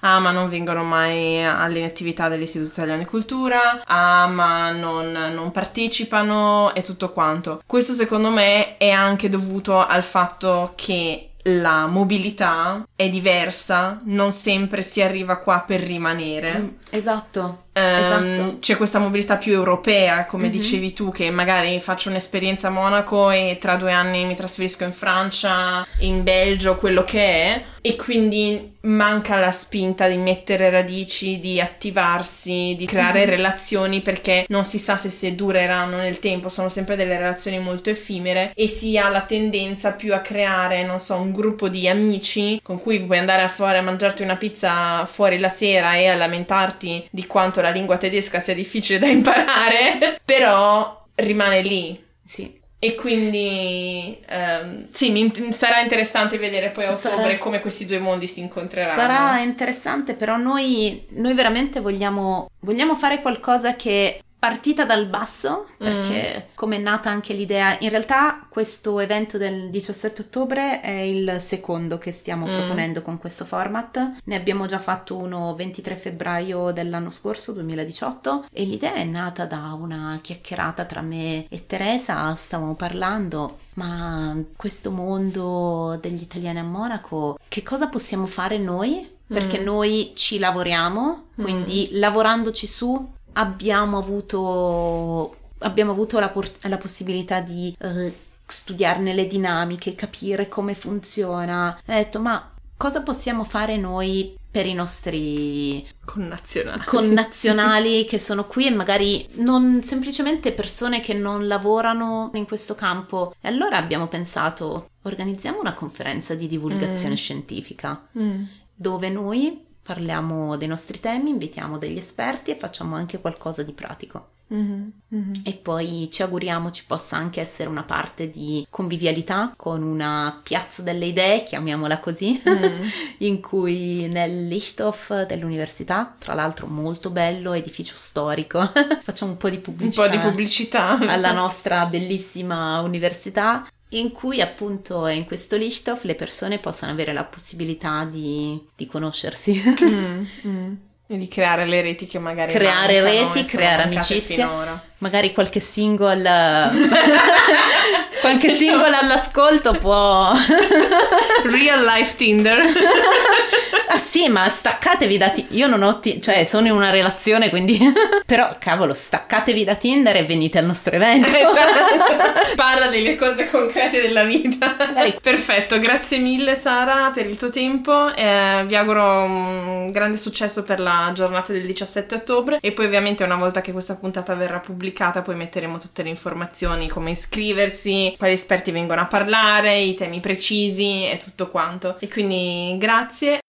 ah ma non vengono mai alle attività dell'Istituto Italiano di Cultura, ah ma non, non partecipano e tutto quanto. Questo secondo me è anche dovuto al fatto che la mobilità è diversa, non sempre si arriva qua per rimanere. Esatto, Ehm, esatto. C'è questa mobilità più europea, come Mhm. dicevi tu, che magari faccio un'esperienza a Monaco e tra due anni mi trasferisco in Francia, in Belgio, quello che è, e quindi manca la spinta di mettere radici, di attivarsi, di creare Mhm. relazioni perché non si sa se, se dureranno nel tempo, sono sempre delle relazioni molto effimere e si ha la tendenza più a creare, non so, un gruppo di amici con cui puoi andare a fuori a mangiarti una pizza fuori la sera e a lamentarti di quanto la lingua tedesca sia difficile da imparare, però rimane lì. Sì. E quindi ehm, sì, int- sarà interessante vedere poi a Sarà- ottobre come questi due mondi si incontreranno. Sarà interessante, però noi, noi veramente vogliamo, vogliamo fare qualcosa che partita dal basso, perché come è nata anche l'idea, in realtà questo evento del 17 ottobre è il secondo che stiamo Mm. proponendo con questo format, ne abbiamo già fatto uno 23 febbraio dell'anno scorso, 2018, e l'idea è nata da una chiacchierata tra me e Teresa, stavamo parlando, ma questo mondo degli italiani a Monaco, che cosa possiamo fare noi? Perché Mm. noi ci lavoriamo, quindi lavorandoci su abbiamo avuto, abbiamo avuto la, por- la possibilità di eh, studiarne le dinamiche, capire come funziona. Ho detto, ma cosa possiamo fare noi per i nostri Connazionali. connazionali che sono qui e magari non semplicemente persone che non lavorano in questo campo. E allora abbiamo pensato, organizziamo una conferenza di divulgazione Mm. scientifica Mm. dove noi parliamo dei nostri temi, invitiamo degli esperti e facciamo anche qualcosa di pratico. Mm-hmm. Mm-hmm. E poi ci auguriamo ci possa anche essere una parte di convivialità con una piazza delle idee, chiamiamola così, mm. in cui nel Lichthof dell'università, tra l'altro molto bello, edificio storico, facciamo un po' di pubblicità, un po' di pubblicità. alla nostra bellissima università in cui appunto in questo Lichthof le persone possano avere la possibilità di, di conoscersi. Mm, mm. E di creare le reti che magari creare reti, creare amicizie, magari qualche single qualche single all'ascolto può real life Tinder Ah sì, ma staccatevi da Tinder. Io non ho Tinder, cioè sono in una relazione, quindi... Però, cavolo, staccatevi da Tinder e venite al nostro evento. Esatto. Parla delle cose concrete della vita. Magari. Perfetto, grazie mille Sara per il tuo tempo. Eh, vi auguro un grande successo per la giornata del 17 ottobre e poi ovviamente una volta che questa puntata verrà pubblicata poi metteremo tutte le informazioni, come iscriversi, quali esperti vengono a parlare, i temi precisi e tutto quanto. E quindi grazie.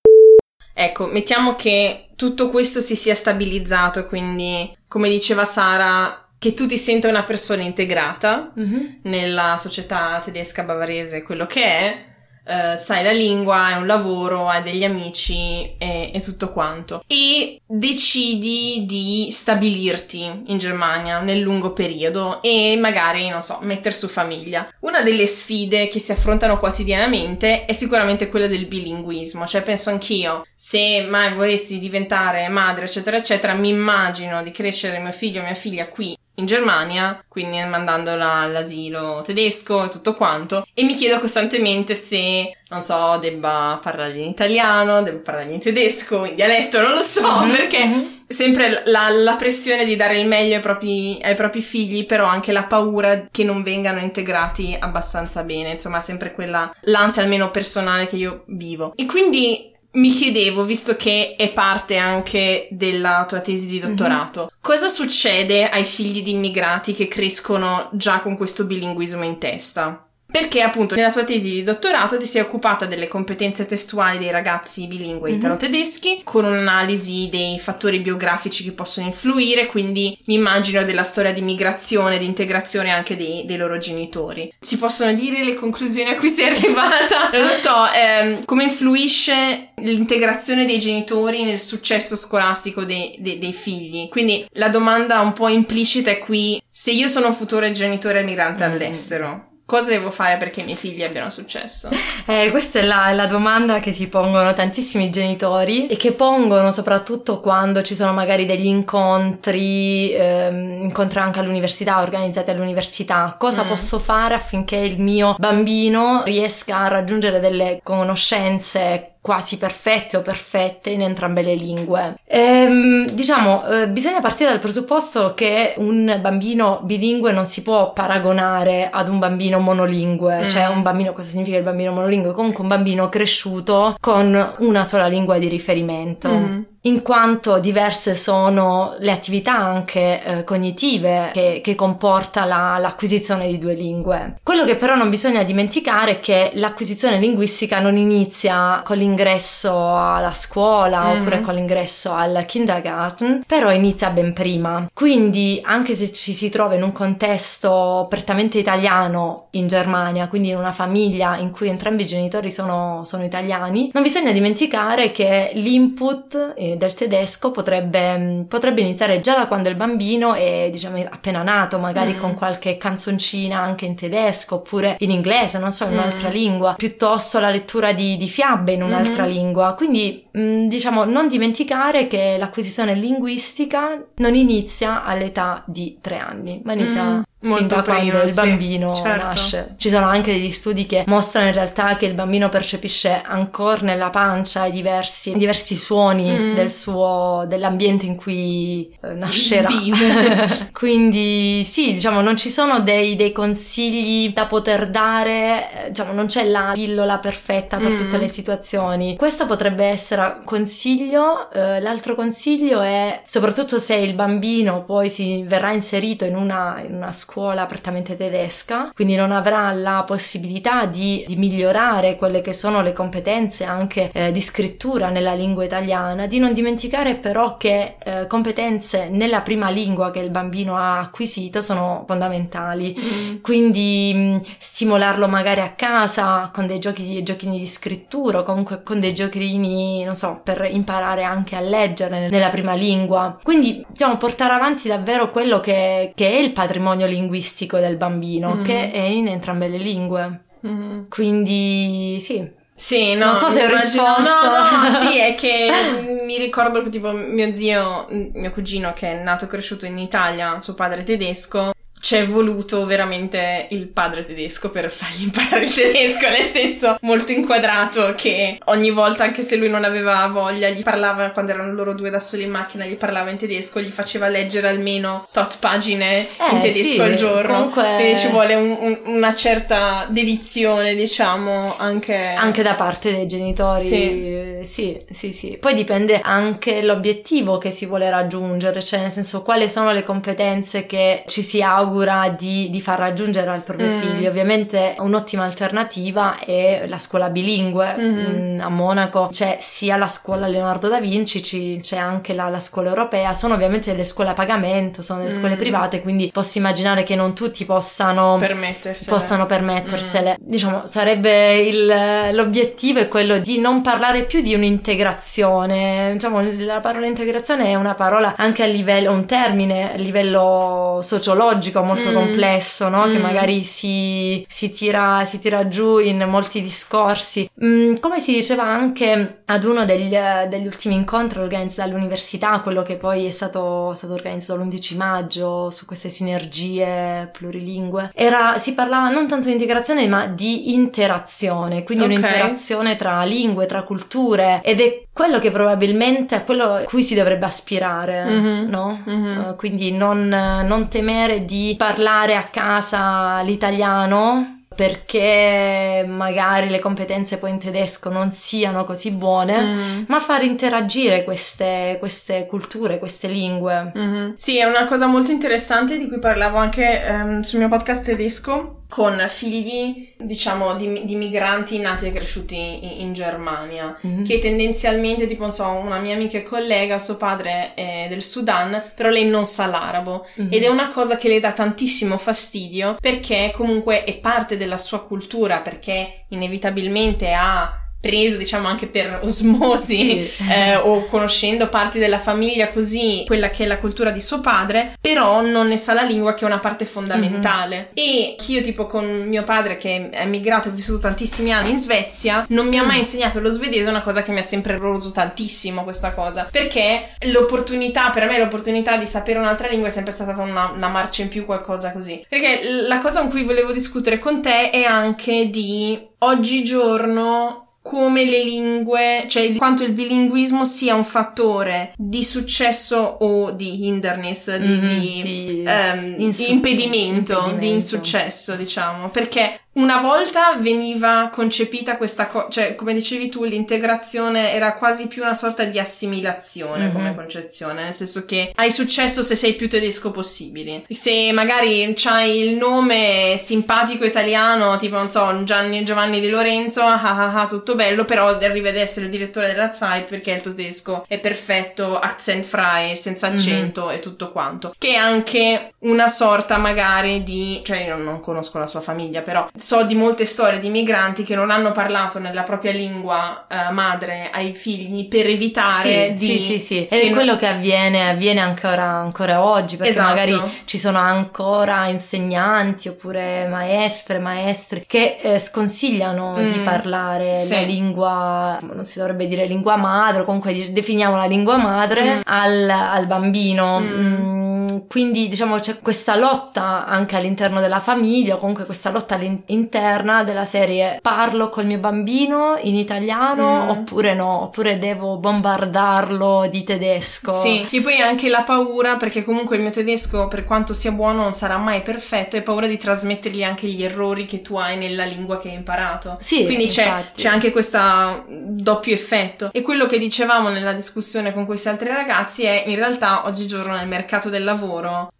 Ecco, mettiamo che tutto questo si sia stabilizzato, quindi come diceva Sara, che tu ti senta una persona integrata mm-hmm. nella società tedesca bavarese, quello che è, Uh, sai la lingua, è un lavoro, hai degli amici e, e, tutto quanto. E decidi di stabilirti in Germania nel lungo periodo e magari, non so, mettere su famiglia. Una delle sfide che si affrontano quotidianamente è sicuramente quella del bilinguismo, cioè penso anch'io, se mai volessi diventare madre, eccetera, eccetera, mi immagino di crescere mio figlio o mia figlia qui in Germania, quindi mandandola all'asilo tedesco e tutto quanto, e mi chiedo costantemente se, non so, debba parlare in italiano, debba parlare in tedesco, in dialetto, non lo so, mm-hmm. perché mm-hmm. sempre la, la, pressione di dare il meglio ai propri, ai propri, figli, però anche la paura che non vengano integrati abbastanza bene, insomma, sempre quella, l'ansia almeno personale che io vivo. E quindi mi chiedevo, visto che è parte anche della tua tesi di dottorato, mm-hmm. cosa succede ai figli di immigrati che crescono già con questo bilinguismo in testa? Perché appunto nella tua tesi di dottorato ti sei occupata delle competenze testuali dei ragazzi bilingue mm-hmm. italo-tedeschi con un'analisi dei fattori biografici che possono influire, quindi mi immagino della storia di migrazione, di integrazione anche dei, dei loro genitori. Si possono dire le conclusioni a cui sei arrivata? non lo so, ehm, come influisce l'integrazione dei genitori nel successo scolastico dei, dei, dei figli? Quindi la domanda un po' implicita è qui, se io sono un futuro genitore migrante mm-hmm. all'estero, cosa devo fare perché i miei figli abbiano successo? Eh, questa è la, la, domanda che si pongono tantissimi genitori e che pongono soprattutto quando ci sono magari degli incontri, ehm, incontri anche all'università, organizzati all'università. Cosa mm. posso fare affinché il mio bambino riesca a raggiungere delle conoscenze quasi perfette o perfette in entrambe le lingue. Ehm, diciamo, eh, bisogna partire dal presupposto che un bambino bilingue non si può paragonare ad un bambino monolingue, mm. cioè un bambino, cosa significa il bambino monolingue? Comunque un bambino cresciuto con una sola lingua di riferimento. Mm in quanto diverse sono le attività anche eh, cognitive che, che comporta la, l'acquisizione di due lingue. Quello che però non bisogna dimenticare è che l'acquisizione linguistica non inizia con l'ingresso alla scuola mm-hmm. oppure con l'ingresso al kindergarten, però inizia ben prima. Quindi anche se ci si trova in un contesto prettamente italiano in Germania, quindi in una famiglia in cui entrambi i genitori sono, sono italiani, non bisogna dimenticare che l'input eh, del tedesco potrebbe, mm, potrebbe, iniziare già da quando il bambino è diciamo appena nato, magari mm. con qualche canzoncina anche in tedesco oppure in inglese, non so, in un'altra mm. lingua, piuttosto la lettura di, di fiabe in un'altra mm-hmm. lingua. Quindi mh, mm, diciamo non dimenticare che l'acquisizione linguistica non inizia all'età di tre anni, ma inizia Molto da prima, quando il bambino sì, certo. nasce. Ci sono anche degli studi che mostrano in realtà che il bambino percepisce ancora nella pancia i diversi, diversi suoni mm. del suo, dell'ambiente in cui eh, nascerà. Quindi sì, diciamo, non ci sono dei, dei, consigli da poter dare, eh, diciamo, non c'è la pillola perfetta per mm. tutte le situazioni. Questo potrebbe essere era consiglio. Uh, l'altro consiglio è, soprattutto se il bambino poi si verrà inserito in una, in una scuola prettamente tedesca, quindi non avrà la possibilità di, di migliorare quelle che sono le competenze anche eh, di scrittura nella lingua italiana, di non dimenticare però che eh, competenze nella prima lingua che il bambino ha acquisito sono fondamentali. Mm. Quindi mh, stimolarlo magari a casa con dei giochi di, giochini di scrittura o comunque con dei giochini, non so, per imparare anche a leggere nella prima lingua. Quindi, diciamo, portare avanti davvero quello che, che è il patrimonio linguistico del bambino, mm. che è in entrambe le lingue. Mm. Quindi, sì, sì, no, non so se ho risposto. No, no, sì, è che mi ricordo che tipo mio zio, mio cugino che è nato e cresciuto in Italia, suo padre è tedesco, c'è voluto veramente il padre tedesco per fargli imparare il tedesco, nel senso molto inquadrato che ogni volta, anche se lui non aveva voglia, gli parlava quando erano loro due da soli in macchina, gli parlava in tedesco, gli faceva leggere almeno tot pagine eh, in tedesco sì, al giorno. Comunque... Quindi ci vuole un, un, una certa dedizione, diciamo, anche... Anche da parte dei genitori. Sì. sì, sì, sì. Poi dipende anche l'obiettivo che si vuole raggiungere, cioè nel senso quali sono le competenze che ci si augura augura di, di far raggiungere al proprio mm. figlio. Ovviamente un'ottima alternativa è la scuola bilingue. Mm-hmm. Mm, a Monaco c'è sia la scuola Leonardo da Vinci, c'è anche la, la scuola europea. Sono ovviamente delle scuole a pagamento, sono delle mm. scuole private, quindi posso immaginare che non tutti possano permettersele. Possano permettersele. Mm. Diciamo, sarebbe il, l'obiettivo è quello di non parlare più di un'integrazione. Diciamo, la parola integrazione è una parola anche a livello, un termine a livello sociologico molto mm. complesso, no? Mm. Che magari si, si, tira, si, tira, giù in molti discorsi. Mm, come si diceva anche ad uno degli, degli ultimi incontri organizzati all'università, quello che poi è stato, stato organizzato l'11 maggio su queste sinergie plurilingue, era, si parlava non tanto di integrazione ma di interazione, quindi okay. un'interazione tra lingue, tra culture ed è quello che probabilmente è quello a cui si dovrebbe aspirare, mm-hmm. no? Mm-hmm. Uh, quindi non, non temere di parlare a casa l'italiano perché magari le competenze poi in tedesco non siano così buone, mm. ma far interagire queste, queste, culture, queste lingue. Mm-hmm. Sì, è una cosa molto interessante di cui parlavo anche um, sul mio podcast tedesco con figli, diciamo, di, di migranti nati e cresciuti in, in Germania, mm-hmm. che tendenzialmente, tipo, non so, una mia amica e collega, suo padre è del Sudan, però lei non sa l'arabo mm-hmm. ed è una cosa che le dà tantissimo fastidio perché comunque è parte della sua cultura, perché inevitabilmente ha preso diciamo anche per osmosi sì. eh, o conoscendo parti della famiglia così quella che è la cultura di suo padre però non ne sa la lingua che è una parte fondamentale mm-hmm. e io tipo con mio padre che è emigrato e ho vissuto tantissimi anni in Svezia non mi ha mai mm. insegnato lo svedese è una cosa che mi ha sempre roso tantissimo questa cosa perché l'opportunità per me l'opportunità di sapere un'altra lingua è sempre stata una, una marcia in più qualcosa così perché la cosa con cui volevo discutere con te è anche di oggigiorno come le lingue, cioè quanto il bilinguismo sia un fattore di successo o di hinderness, di, mm-hmm, di, di, um, insucce- impedimento, impedimento, di insuccesso, diciamo, perché una volta veniva concepita questa cosa, cioè come dicevi tu, l'integrazione era quasi più una sorta di assimilazione mm-hmm. come concezione, nel senso che hai successo se sei più tedesco possibile. Se magari c'hai il nome simpatico italiano, tipo non so, Gianni Giovanni Di Lorenzo, ah ah ah, tutto bello, però arrivi ad essere il direttore della Zeit perché il tuo tedesco è perfetto, accent frei, senza mhm. accento mm-hmm. e tutto quanto. Che è anche una sorta magari di, cioè io non conosco la sua famiglia, però so di molte storie di migranti che non hanno parlato nella propria lingua uh, madre ai figli per evitare sì, di... Sì, sì, sì. Ed è quello che avviene, avviene ancora, ancora oggi, perché esatto. magari ci sono ancora insegnanti oppure maestre, maestri che eh, sconsigliano mm. di parlare sì. la lingua, non si dovrebbe dire lingua madre, comunque definiamo la lingua madre mm. al, al, bambino. Mm. Mm quindi diciamo c'è questa lotta anche all'interno della famiglia, comunque questa lotta interna della serie parlo col mio bambino in italiano mm. oppure no, oppure devo bombardarlo di tedesco. Sì, e poi anche la paura perché comunque il mio tedesco per quanto sia buono non sarà mai perfetto e paura di trasmettergli anche gli errori che tu hai nella lingua che hai imparato. Sì, quindi c'è, c'è, anche questo doppio effetto e quello che dicevamo nella discussione con questi altri ragazzi è in realtà oggigiorno nel mercato del lavoro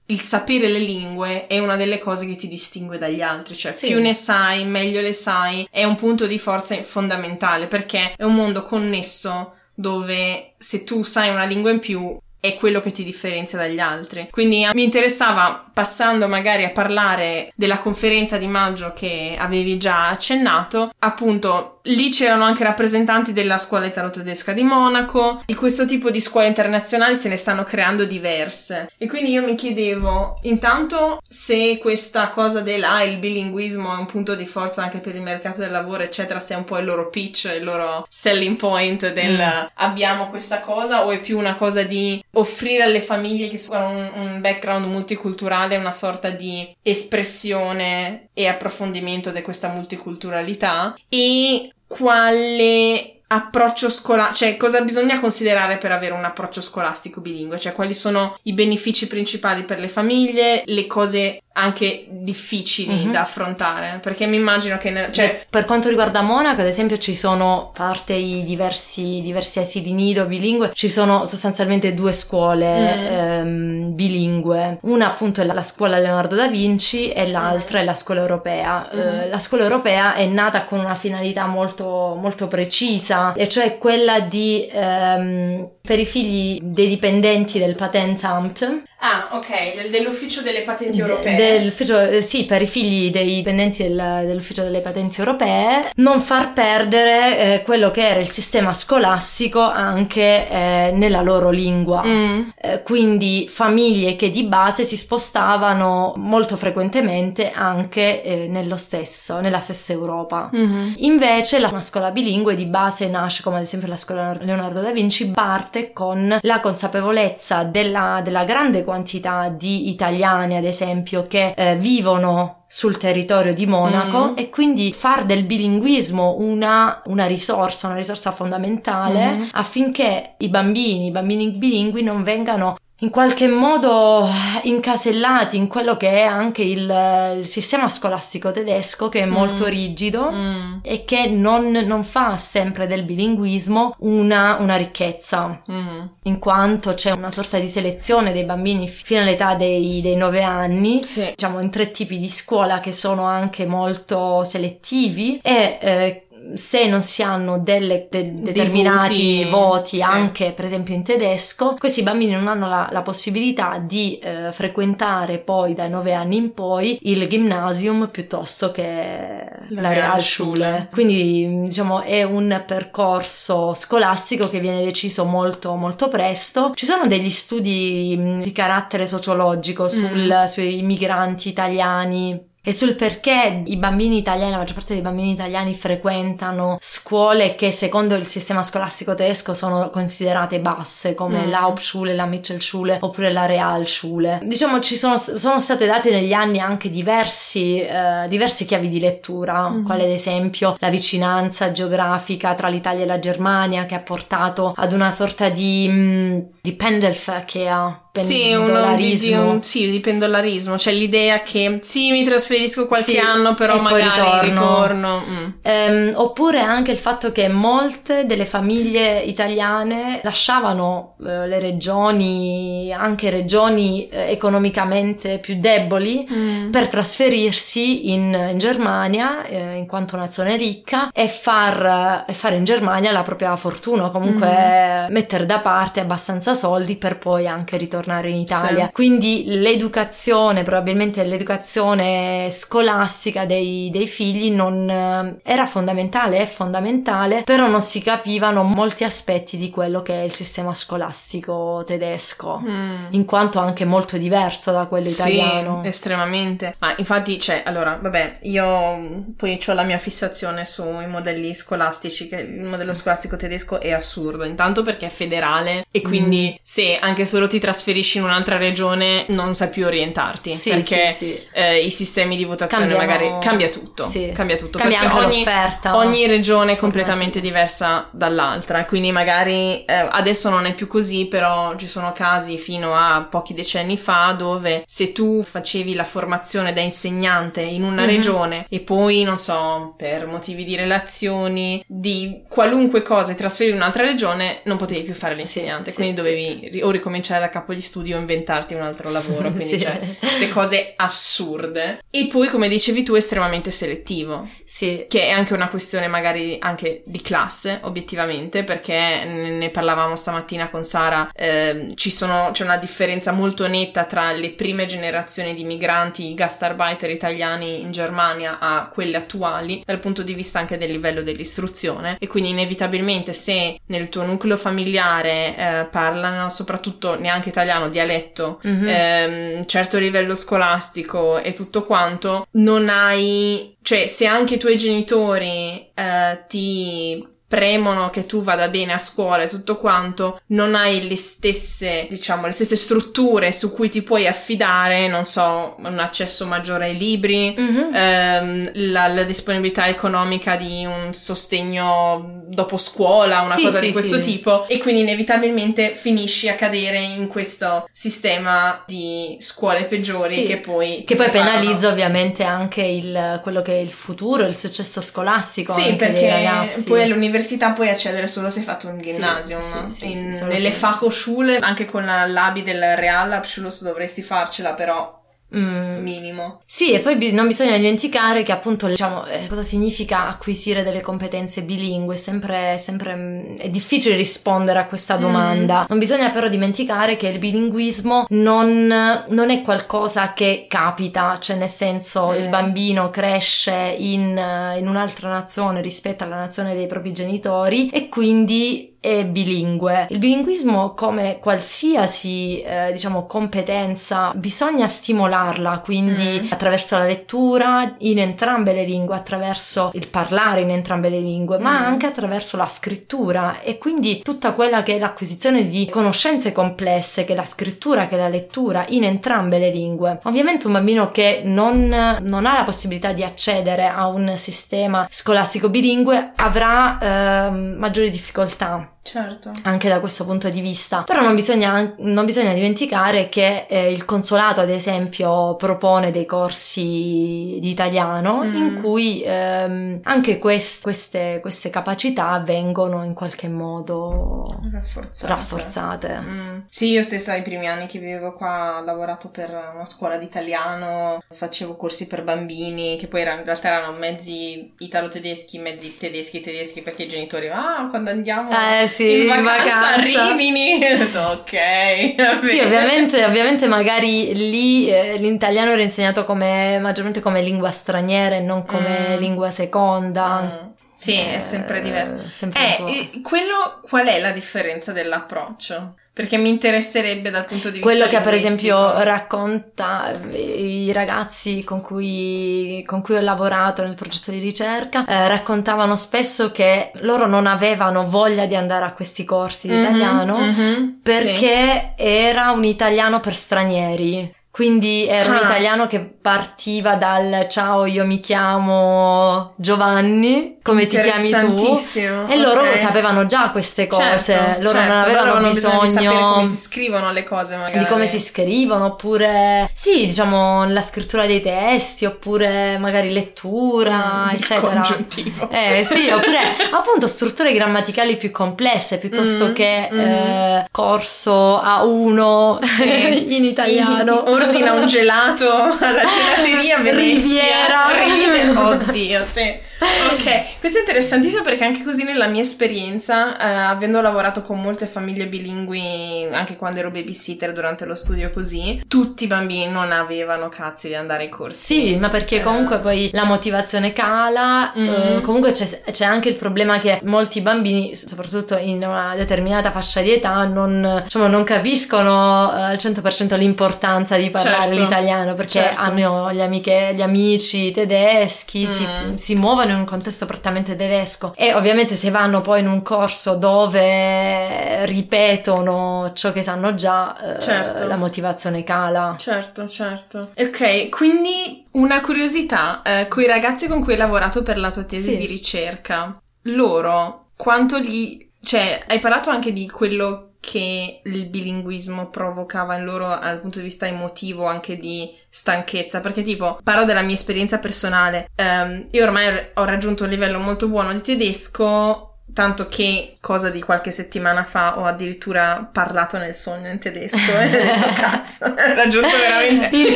il sapere le lingue è una delle cose che ti distingue dagli altri, cioè sì. più ne sai, meglio le sai, è un punto di forza fondamentale perché è un mondo connesso dove se tu sai una lingua in più è quello che ti differenzia dagli altri. Quindi mi interessava, passando magari a parlare della conferenza di maggio che avevi già accennato, appunto lì c'erano anche rappresentanti della scuola italo-tedesca di Monaco, di questo tipo di scuole internazionali se ne stanno creando diverse. E quindi io mi chiedevo, intanto, se questa cosa del ah, il bilinguismo è un punto di forza anche per il mercato del lavoro, eccetera, se è un po' il loro pitch, il loro selling point del mm. abbiamo questa cosa, o è più una cosa di offrire alle famiglie che hanno un, un background multiculturale una sorta di espressione e approfondimento di questa multiculturalità e quale approccio scolastico, cioè cosa bisogna considerare per avere un approccio scolastico bilingue, cioè quali sono i benefici principali per le famiglie, le cose anche difficili mm-hmm. da affrontare perché mi immagino che ne, cioè... per quanto riguarda Monaco ad esempio ci sono parte i diversi, diversi asili nido bilingue ci sono sostanzialmente due scuole mm. ehm, bilingue una appunto è la, la, scuola Leonardo da Vinci e l'altra mm. è la scuola europea mm. eh, la scuola europea è nata con una finalità molto, molto precisa e cioè quella di ehm, per i figli dei dipendenti del Patentamt Ah, ok, dell'ufficio delle patenti europee. Dell'ufficio, eh, sì, per i figli dei dipendenti del, dell'ufficio delle patenti europee, non far perdere eh, quello che era il sistema scolastico anche eh, nella loro lingua. Mm. Eh, quindi famiglie che di base si spostavano molto frequentemente anche eh, nello stesso, nella stessa Europa. Mm-hmm. Invece la una scuola bilingue di base nasce, come ad esempio la scuola Leonardo da Vinci, parte con la consapevolezza della, della grande quantità di italiani, ad esempio, che eh, vivono sul territorio di Monaco mm. e quindi far del bilinguismo una, una risorsa, una risorsa fondamentale mm. affinché i bambini, i bambini bilingui non vengano in qualche modo incasellati in quello che è anche il, il sistema scolastico tedesco che è molto mm. rigido mm. e che non, non, fa sempre del bilinguismo una, una ricchezza, mm. in quanto c'è una sorta di selezione dei bambini fino all'età dei, dei 9 anni, sì. diciamo in tre tipi di scuola che sono anche molto selettivi e eh, se non si hanno delle, de, determinati voti, voti sì. anche per esempio in tedesco, questi bambini non hanno la, la possibilità di eh, frequentare poi dai 9 anni in poi il gymnasium piuttosto che la, la Realschule. Quindi diciamo è un percorso scolastico che viene deciso molto molto presto. Ci sono degli studi di carattere sociologico sul, mm. sui migranti italiani e sul perché i bambini italiani, la maggior parte dei bambini italiani frequentano scuole che secondo il sistema scolastico tedesco sono considerate basse come mm. l'Hauptschule, la Mittelschule oppure la Realschule. Diciamo ci sono, sono state date negli anni anche diversi, eh, diverse chiavi di lettura, mm. quale ad esempio la vicinanza geografica tra l'Italia e la Germania che ha portato ad una sorta di, mm, di Pendelverkehr sì, un, di, un, sì, di pendolarismo, cioè l'idea che sì, mi trasferisco qualche sì, anno, però magari ritorno. ritorno. Mm. Um, oppure anche il fatto che molte delle famiglie italiane lasciavano uh, le regioni, anche regioni uh, economicamente più deboli, mm. per trasferirsi in, in Germania, uh, in quanto nazione ricca, e far, e fare in Germania la propria fortuna, comunque mm. mettere da parte abbastanza soldi per poi anche ritornare tornare in Italia. Sì. Quindi l'educazione, probabilmente l'educazione scolastica dei, dei figli non eh, era fondamentale, è fondamentale, però non si capivano molti aspetti di quello che è il sistema scolastico tedesco, mm. in quanto anche molto diverso da quello italiano. Sì, estremamente. Ma infatti, cioè, allora, vabbè, io poi ho la mia fissazione sui modelli scolastici, che il modello scolastico tedesco è assurdo, intanto perché è federale e quindi quindi se anche solo ti trasferisci in un'altra regione non sai più orientarti sì, perché sì, sì. Eh, i sistemi di votazione Cambiamo... magari cambia tutto, cambia tutto cambia anche ogni, l'offerta. Ogni regione è completamente diversa dall'altra, quindi magari eh, adesso non è più così, però ci sono casi fino a pochi decenni fa dove se tu facevi la formazione da insegnante in una mm-hmm. regione e poi non so, per motivi di relazioni, di qualunque cosa, trasferivi in un'altra regione, non potevi più fare l'insegnante, quindi sì, dovevi sì. o ricominciare da capo gli studi o inventarti un altro lavoro, quindi cioè queste cose assurde. E poi, come dicevi tu, estremamente selettivo. Sì. Che è anche una questione magari anche di classe, obiettivamente, perché ne parlavamo stamattina con Sara, eh, sono, c'è una differenza molto netta tra le prime generazioni di migranti, gastarbeiter italiani in Germania a quelle attuali, dal punto di vista anche del livello dell'istruzione e quindi inevitabilmente se nel tuo nucleo familiare eh, parlano soprattutto neanche italiano, dialetto, mm-hmm. ehm, certo livello scolastico e tutto quanto, non hai, cioè se anche i tuoi genitori eh, ti premono che tu vada bene a scuola e tutto quanto, non hai le stesse, diciamo, le stesse strutture su cui ti puoi affidare, non so, un accesso maggiore ai libri, mm-hmm. ehm, la, la, disponibilità economica di un sostegno dopo scuola, una sì, cosa sì, di questo sì. tipo, e quindi inevitabilmente finisci a cadere in questo sistema di scuole peggiori che poi... Che poi penalizza ovviamente anche il, quello che è il futuro, il successo scolastico. Sì, perché poi all'università all'università puoi accedere solo se hai fatto un gymnasium. Sì, sì, sì, In, nelle Fachhochschule, anche con l'ABI del Realabschluss dovresti farcela, però Mm. minimo. Sì, e poi bi- non bisogna dimenticare che appunto, diciamo, eh, cosa significa acquisire delle competenze bilingue, sempre, sempre mm, è difficile rispondere a questa mm. domanda. Mm. Non bisogna però dimenticare che il bilinguismo non, non è qualcosa che capita, cioè nel senso mm. il bambino cresce in, in un'altra nazione rispetto alla nazione dei propri genitori e quindi è bilingue. Il bilinguismo, come qualsiasi eh, diciamo competenza, bisogna stimolarla, quindi mm. attraverso la lettura in entrambe le lingue, attraverso il parlare in entrambe le lingue, mm. ma anche attraverso la scrittura e quindi tutta quella che è l'acquisizione di conoscenze complesse, che è la scrittura, che è la lettura in entrambe le lingue. Ovviamente un bambino che non, non ha la possibilità di accedere a un sistema scolastico bilingue avrà eh, maggiori difficoltà Certo. Anche da questo punto di vista. Però non bisogna, non bisogna dimenticare che eh, il consolato, ad esempio, propone dei corsi di italiano mm. in cui ehm, anche quest, queste, queste, capacità vengono in qualche modo rafforzate. rafforzate. Mm. Sì, io stessa ai primi anni che vivevo qua ho lavorato per una scuola di italiano, facevo corsi per bambini che poi erano, in realtà erano mezzi italo-tedeschi, mezzi tedeschi tedeschi perché i genitori, ah, quando andiamo... Eh, sì, in vacanza, vacanza. a Rimini. ok. Sì, ovviamente, ovviamente magari lì eh, l'italiano era insegnato come, maggiormente come lingua straniera e non come mm. lingua seconda. Mm. Sì, eh, è sempre diverso. Sempre eh, quello, qual è la differenza dell'approccio? Perché mi interesserebbe dal punto di vista Quello che per esempio racconta eh, i ragazzi con cui, con cui ho lavorato nel progetto di ricerca, eh, raccontavano spesso che loro non avevano voglia di andare a questi corsi di mm-hmm, italiano mm-hmm, perché sì. era un italiano per stranieri. Quindi era ah. un italiano che partiva dal ciao, io mi chiamo Giovanni, come ti chiami tu? E loro okay. sapevano già queste cose, certo, loro certo. non avevano loro bisogno di come si scrivono le cose magari. Di come si scrivono, oppure sì, diciamo la scrittura dei testi, oppure magari lettura, mm, eccetera. Congiuntivo. Eh sì, oppure appunto strutture grammaticali più complesse piuttosto mm, che mm. Eh, corso A1 sì. in italiano. I, ordina un gelato alla gelateria Riviera. Riviera. Oddio, sì. Ok, questo è interessantissimo perché anche così nella mia esperienza, eh, avendo lavorato con molte famiglie bilingui, anche quando ero babysitter durante lo studio così, tutti i bambini non avevano cazzi di andare ai corsi. Sì, ma perché eh. comunque poi la motivazione cala, mm. eh, comunque c'è, c'è, anche il problema che molti bambini, soprattutto in una determinata fascia di età, non, diciamo, non capiscono eh, al 100% l'importanza di parlare certo. l'italiano perché certo. hanno gli, amiche, gli amici tedeschi, mm. si, si muovono in un contesto prettamente tedesco e ovviamente se vanno poi in un corso dove ripetono ciò che sanno già, eh, certo. la motivazione cala. Certo, certo. Ok, quindi una curiosità, eh, con i ragazzi con cui hai lavorato per la tua tesi sì. di ricerca, loro quanto gli... cioè, hai parlato anche di quello che il bilinguismo provocava in loro dal punto di vista emotivo, anche di stanchezza. Perché, tipo, parlo della mia esperienza personale. Um, io ormai ho raggiunto un livello molto buono di tedesco Tanto che, cosa di qualche settimana fa, ho addirittura parlato nel sogno in tedesco e ho detto cazzo, ho raggiunto veramente il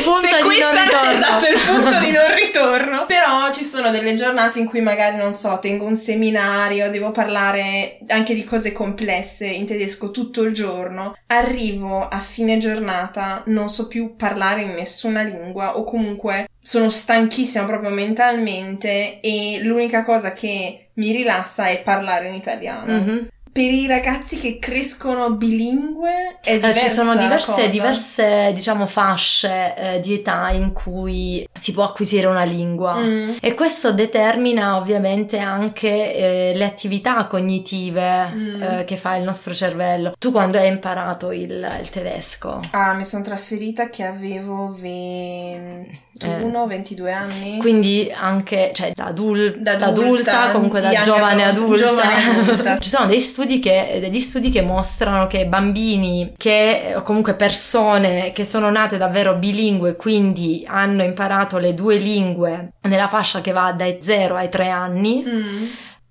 punto Se di non ritorno. Esatto, il punto di non ritorno. Però ci sono delle giornate in cui magari, non so, tengo un seminario, devo parlare anche di cose complesse in tedesco tutto il giorno. Arrivo a fine giornata, non so più parlare in nessuna lingua o comunque sono stanchissima proprio mentalmente e l'unica cosa che mi rilassa è parlare in italiano. Mm-hmm per i ragazzi che crescono bilingue è diversa eh, ci sono diverse, diverse diciamo fasce eh, di età in cui si può acquisire una lingua mm. e questo determina ovviamente anche eh, le attività cognitive mm. Eh, che fa il nostro cervello tu quando hai imparato il, il tedesco? ah mi sono trasferita che avevo 20 21, eh. 22 anni. Quindi anche, cioè, da, adul- da adulta, adulta, comunque da giovane adulta. giovane adulta. Ci sono dei studi che, degli studi che mostrano che bambini che, o comunque persone che sono nate davvero bilingue, quindi hanno imparato le due lingue nella fascia che va dai 0 ai 3 anni, mm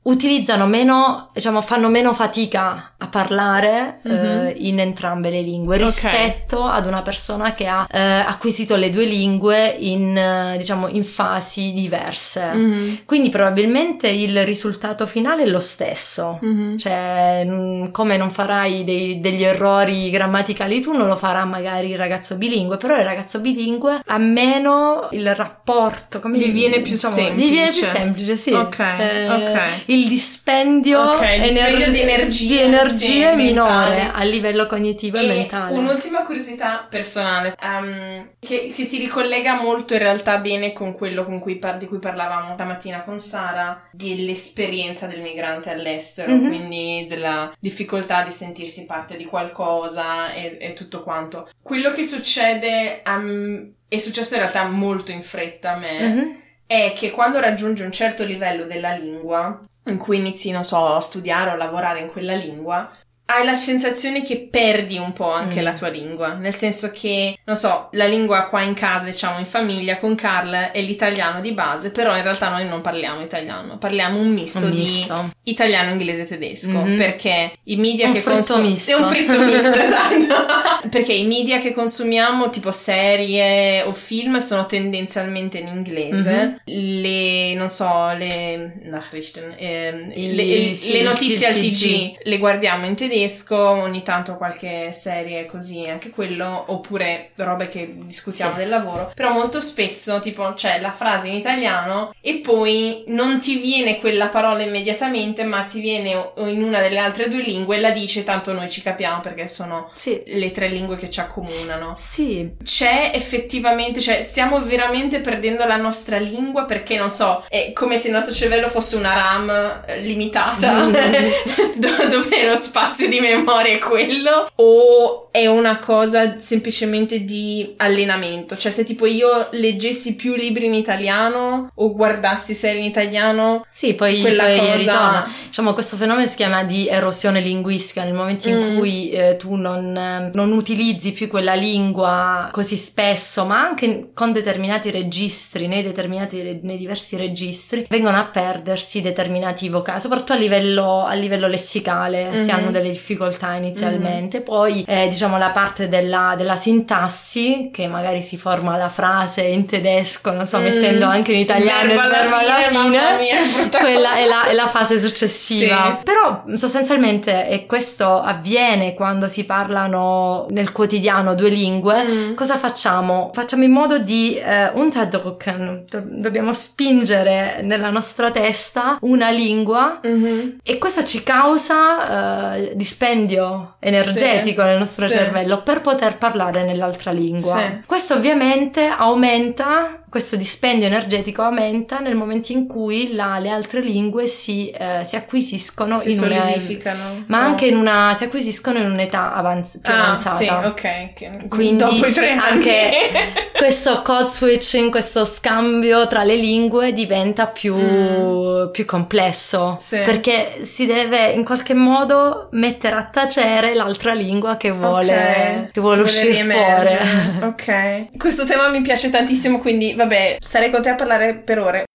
utilizzano meno, diciamo, fanno meno fatica a parlare mm-hmm. eh, in entrambe le lingue rispetto okay. ad una persona che ha eh, acquisito le due lingue in, eh, diciamo, in fasi diverse. Mm-hmm. Quindi probabilmente il risultato finale è lo stesso. Mm-hmm. Cioè, n- come non farai dei, degli errori grammaticali tu, non lo farà magari il ragazzo bilingue, però il ragazzo bilingue ha meno il rapporto, come gli viene più diciamo, semplice. Gli viene più semplice, sì. Ok, eh, ok il dispendio, okay, il dispendio ener- di energia, di energia sì, minore mentale. a livello cognitivo e, e, mentale. Un'ultima curiosità personale um, che, che, si ricollega molto in realtà bene con quello con cui par- di cui parlavamo stamattina con Sara, dell'esperienza del migrante all'estero, mm-hmm. quindi della difficoltà di sentirsi parte di qualcosa e, e tutto quanto. Quello che succede um, è successo in realtà molto in fretta a me. Mm-hmm è che quando raggiungi un certo livello della lingua, in cui inizi, non so, a studiare o a lavorare in quella lingua, hai la sensazione che perdi un po' anche mm. la tua lingua, nel senso che, non so, la lingua qua in casa, diciamo in famiglia con Carl è l'italiano di base, però in realtà noi non parliamo italiano, parliamo un misto, un misto. di italiano, inglese e tedesco, mm-hmm. perché i media un che consumiamo... È un fritto misto, esatto. perché i media che consumiamo, tipo serie o film, sono tendenzialmente in inglese, mm-hmm. le, non so, le... Nachrichten, eh, I, le, sì, le, notizie al. TG le guardiamo in tedesco tedesco, ogni tanto qualche serie così, anche quello, oppure robe che discutiamo sì. del lavoro, però molto spesso tipo c'è la frase in italiano e poi non ti viene quella parola immediatamente, ma ti viene in una delle altre due lingue e la dice, tanto noi ci capiamo perché sono sì. le tre lingue che ci accomunano. Sì. C'è effettivamente, cioè stiamo veramente perdendo la nostra lingua perché non so, è come se il nostro cervello fosse una RAM limitata mm. dove lo spazio spazio di memoria è quello o è una cosa semplicemente di allenamento? Cioè se tipo io leggessi più libri in italiano o guardassi serie in italiano, sì, poi, quella poi cosa... ritorna. Diciamo questo fenomeno si chiama di erosione linguistica nel momento in mm. cui eh, tu non, non utilizzi più quella lingua così spesso, ma anche con determinati registri, nei determinati nei diversi registri, vengono a perdersi determinati vocali, soprattutto a livello, a livello lessicale, mm-hmm. si hanno delle difficoltà inizialmente, mm-hmm. poi eh, diciamo la parte della, della, sintassi che magari si forma la frase in tedesco, non so, mm. mettendo anche in italiano il verbo alla fine, mia, quella è la, è la, fase successiva. Sì. Però sostanzialmente, e questo avviene quando si parlano nel quotidiano due lingue, mm. cosa facciamo? Facciamo in modo di eh, unterdrücken, dobbiamo spingere nella nostra testa una lingua mm-hmm. e questo ci causa eh, dispendio energetico sì, nel nostro sì. cervello per poter parlare nell'altra lingua. Sì. Questo ovviamente aumenta questo dispendio energetico aumenta nel momento in cui la, le altre lingue si, eh, si acquisiscono si in solidificano. una ma no. anche in una si acquisiscono in un'età avanz- più ah, avanzata. Sì, ok. Quindi Dopo i tre anni. anche questo code switching, questo scambio tra le lingue diventa più, mm. più complesso sì. perché si deve in qualche modo mettere a tacere l'altra lingua che vuole, okay. che vuole uscire fuori. ok. Questo tema mi piace tantissimo, quindi vabbè, sarei con te a parlare per ore.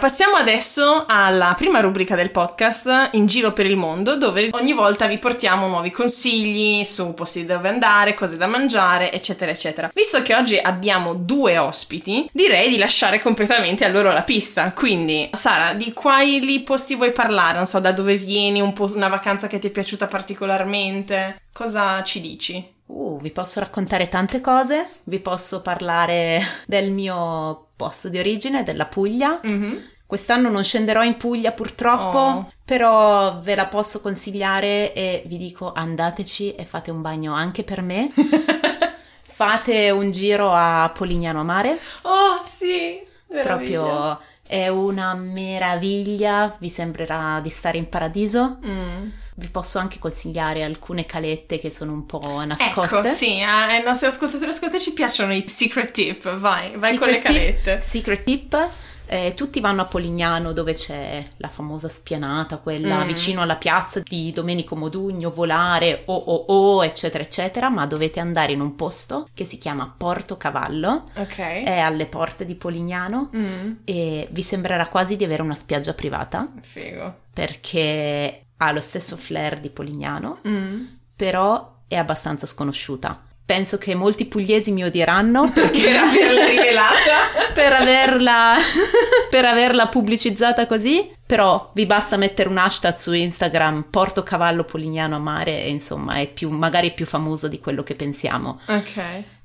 Passiamo adesso alla prima rubrica del podcast, In giro per il mondo, dove ogni volta vi portiamo nuovi consigli su posti dove andare, cose da mangiare, eccetera, eccetera. Visto che oggi abbiamo due ospiti, direi di lasciare completamente a loro la pista. Quindi, Sara, di quali posti vuoi parlare? Non so, da dove vieni, un una vacanza che ti è piaciuta particolarmente? Cosa ci dici? Uh, vi posso raccontare tante cose, vi posso parlare del mio posto di origine, della Puglia. Mm-hmm. Quest'anno non scenderò in Puglia purtroppo, oh. però ve la posso consigliare e vi dico andateci e fate un bagno anche per me. fate un giro a Polignano a Mare. Oh sì, meraviglia. Proprio è una meraviglia, vi sembrerà di stare in paradiso. Mm vi posso anche consigliare alcune calette che sono un po' nascoste. Ecco, sì, ai nostri ascoltatori e ascoltatori ci piacciono i secret tip, vai, vai secret con le calette. Tip, secret tip. Eh, tutti vanno a Polignano dove c'è la famosa spianata, quella Mm. vicino alla piazza di Domenico Modugno, Volare, o o o, eccetera, eccetera, ma dovete andare in un posto che si chiama Porto Cavallo, Ok. è alle porte di Polignano Mm, e vi sembrerà quasi di avere una spiaggia privata figo. perché ha lo stesso flair di Polignano, Mm. però è abbastanza sconosciuta. Penso che molti pugliesi mi odieranno Per perché averla rivelata. per averla, per averla pubblicizzata così, però vi basta mettere un hashtag su Instagram Porto Cavallo Polignano a mare e insomma è più, magari più famoso di quello che pensiamo. Ok.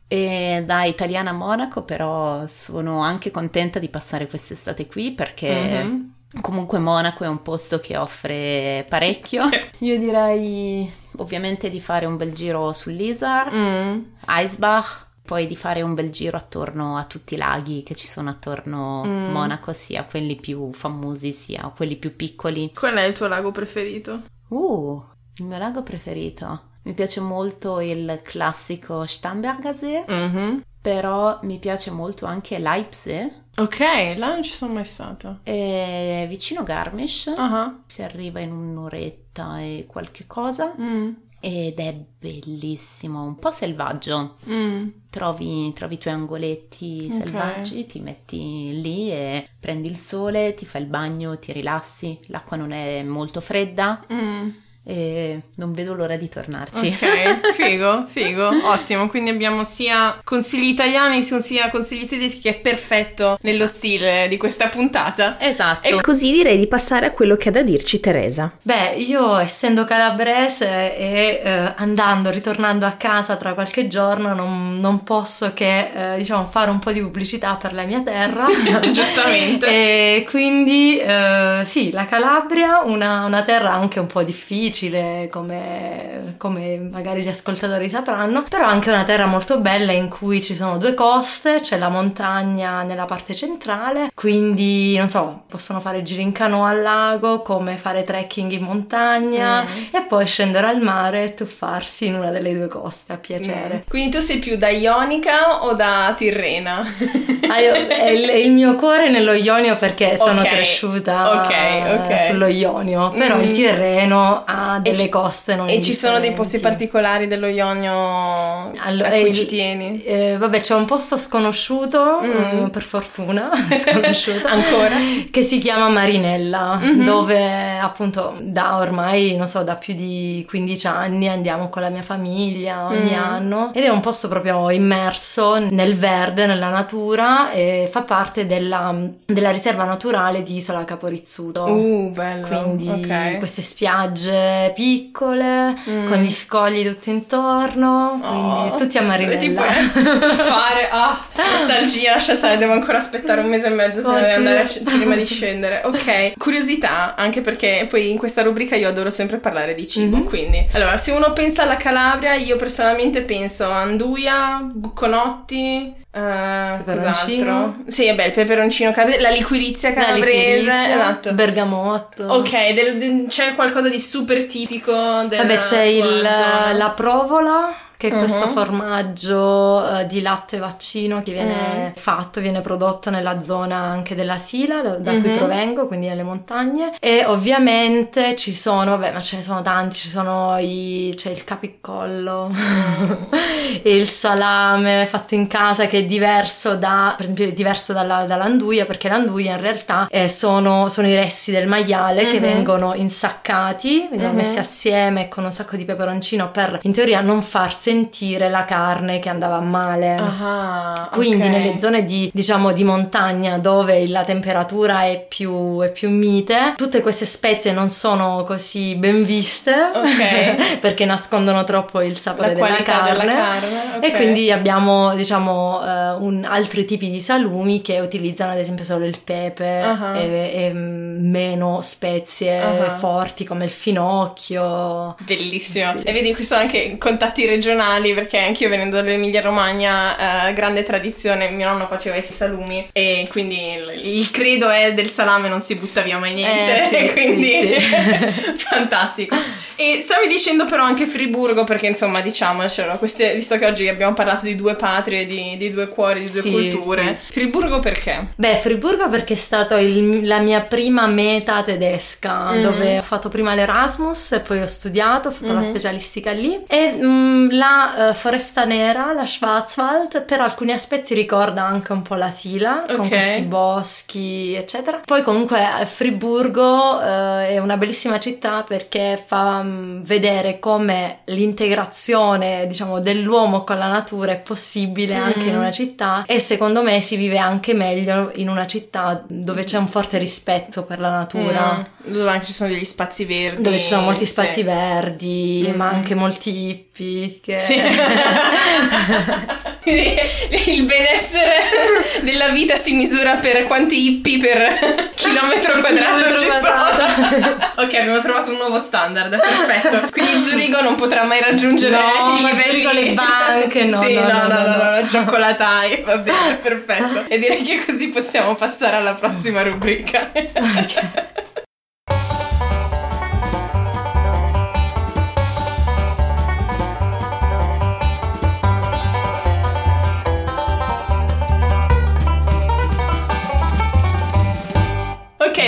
E da italiana a Monaco però sono anche contenta di passare quest'estate qui perché Mhm. Comunque Monaco è un posto che offre parecchio. Io direi ovviamente di fare un bel giro sull'Isar, Mm. Eisbach, poi di fare un bel giro attorno a tutti i laghi che ci sono attorno a Mm. Monaco, sia quelli più famosi sia quelli più piccoli. Qual è il tuo lago preferito? Uh, il mio lago preferito. Mi piace molto il classico Starnbergersee, Mhm. però mi piace molto anche Leipzig, Ok, là non ci sono mai stata. è vicino Garmisch. Ah. Si arriva in un'oretta e qualche cosa Mm. ed è bellissimo, un po' selvaggio. Mm. Trovi, trovi i tuoi angoletti Ok. selvaggi, ti metti lì e prendi il sole, ti fai il bagno, ti rilassi. L'acqua non è molto fredda Mm. E non vedo l'ora di tornarci. Ok, figo, figo, ottimo. Quindi abbiamo sia consigli italiani sia consigli tedeschi che è perfetto nello stile di questa puntata. Esatto. E così direi di passare a quello che ha da dirci Teresa. Beh, io essendo calabrese e eh, andando, ritornando a casa tra qualche giorno, non, non posso che, eh, diciamo, fare un po' di pubblicità per la mia terra. Giustamente. E quindi, eh, sì, la Calabria, una, una terra anche un po' difficile, come, come magari gli ascoltatori sapranno, però anche una terra molto bella in cui ci sono due coste, c'è la montagna nella parte centrale, quindi, non so, possono fare giri in canoa al lago, come fare trekking in montagna Mm. e poi scendere al mare e tuffarsi in una delle due coste a piacere. Mm. Quindi tu sei più da Ionica o da Tirrena? Ah, io- è il, il mio cuore è nello Ionio perché sono Ok, cresciuta ok, ok. sullo Ionio, però Mm. il Tirreno ha delle ci- coste non E ci sono dei posti particolari dello Ionio Allora, a cui il- ci tieni? Eh, vabbè, c'è un posto sconosciuto, Mm. eh, per fortuna, sconosciuto, Ancora? che si chiama Marinella, Mhm. dove appunto da ormai, non so, da più di 15 anni andiamo con la mia famiglia ogni mm. anno ed è un posto proprio immerso nel verde, nella natura e fa parte della, della riserva naturale di Isola Caporizzuto. Uh, bello. Quindi okay. queste spiagge piccole mm. con gli scogli tutto intorno, quindi oh, tutti a Marinella. Ti puoi fare, ah, nostalgia, lascia stare, devo ancora aspettare un mese e mezzo prima di, andare, prima di scendere. Ok, curiosità, anche perché poi in questa rubrica io adoro sempre parlare di cibo, mm-hmm. quindi allora se uno pensa alla Calabria, io personalmente penso a Anduia, Bucconotti, Uh, cos'altro? Sì, vabbè, il peperoncino calabrese, la liquirizia calabrese, la liquirizia, esatto. Bergamotto. Ok, del, del, c'è qualcosa di super tipico del Vabbè, c'è il, la provola che è uh-huh. questo formaggio uh, di latte vaccino che viene uh fatto, viene prodotto nella zona anche della Sila, da, da uh-huh. cui provengo, quindi nelle montagne. E ovviamente ci sono, vabbè, ma ce ne sono tanti, ci sono i, c'è il capiccollo, il salame fatto in casa che è diverso da, per esempio, è diverso dalla, dall'anduia, perché l'anduia in realtà eh, sono, sono, i resti del maiale uh-huh. che vengono insaccati, vengono messi assieme con un sacco di peperoncino per in teoria non farsi sentire la carne che andava male. Ah, Quindi okay. nelle zone di, diciamo, di montagna dove la temperatura è più, è più mite, tutte queste spezie non sono così ben viste okay. perché nascondono troppo il sapore la della carne. Della carne. Okay. E quindi abbiamo, diciamo, uh, un, altri tipi di salumi che utilizzano ad esempio solo il pepe uh-huh. e, e, meno spezie uh-huh. forti come il finocchio. Bellissimo. Sì. E vedi, qui sono anche contatti regionali regionali, perché anch'io venendo dall'Emilia Romagna, eh, grande tradizione, mio nonno faceva i salumi e quindi il, il, credo è del salame non si butta via mai niente, eh, sì, quindi sì, sì. fantastico. E stavi dicendo però anche Friburgo, perché insomma diciamocelo, queste, visto che oggi abbiamo parlato di due patrie, di, di due cuori, di due culture, Friburgo perché? Beh, Friburgo perché è stata la mia prima meta tedesca, mm-hmm. dove ho fatto prima l'Erasmus e poi ho studiato, ho fatto mm-hmm. la specialistica lì e mh, mm, la uh, foresta nera, la Schwarzwald, per alcuni aspetti ricorda anche un po' la Sila, okay. con questi boschi, eccetera. Poi comunque eh, Friburgo uh, è una bellissima città perché fa um, vedere come l'integrazione, diciamo, dell'uomo con la natura è possibile mm. anche in una città e secondo me si vive anche meglio in una città dove c'è un forte rispetto per la natura. Mm. Dove anche ci sono degli spazi verdi. Dove ci sono molti spazi sì. verdi, mm. ma anche molti hippie che... Sì. il benessere della vita si misura per quanti hippie per chilometro quadrato ci sono. ok, abbiamo trovato un nuovo standard, perfetto. Quindi Zurigo non potrà mai raggiungere no, i livelli le banche, no, sì, no, no, no, no, no, no, cioccolatai, va bene, perfetto. E direi che così possiamo passare alla prossima rubrica. ok.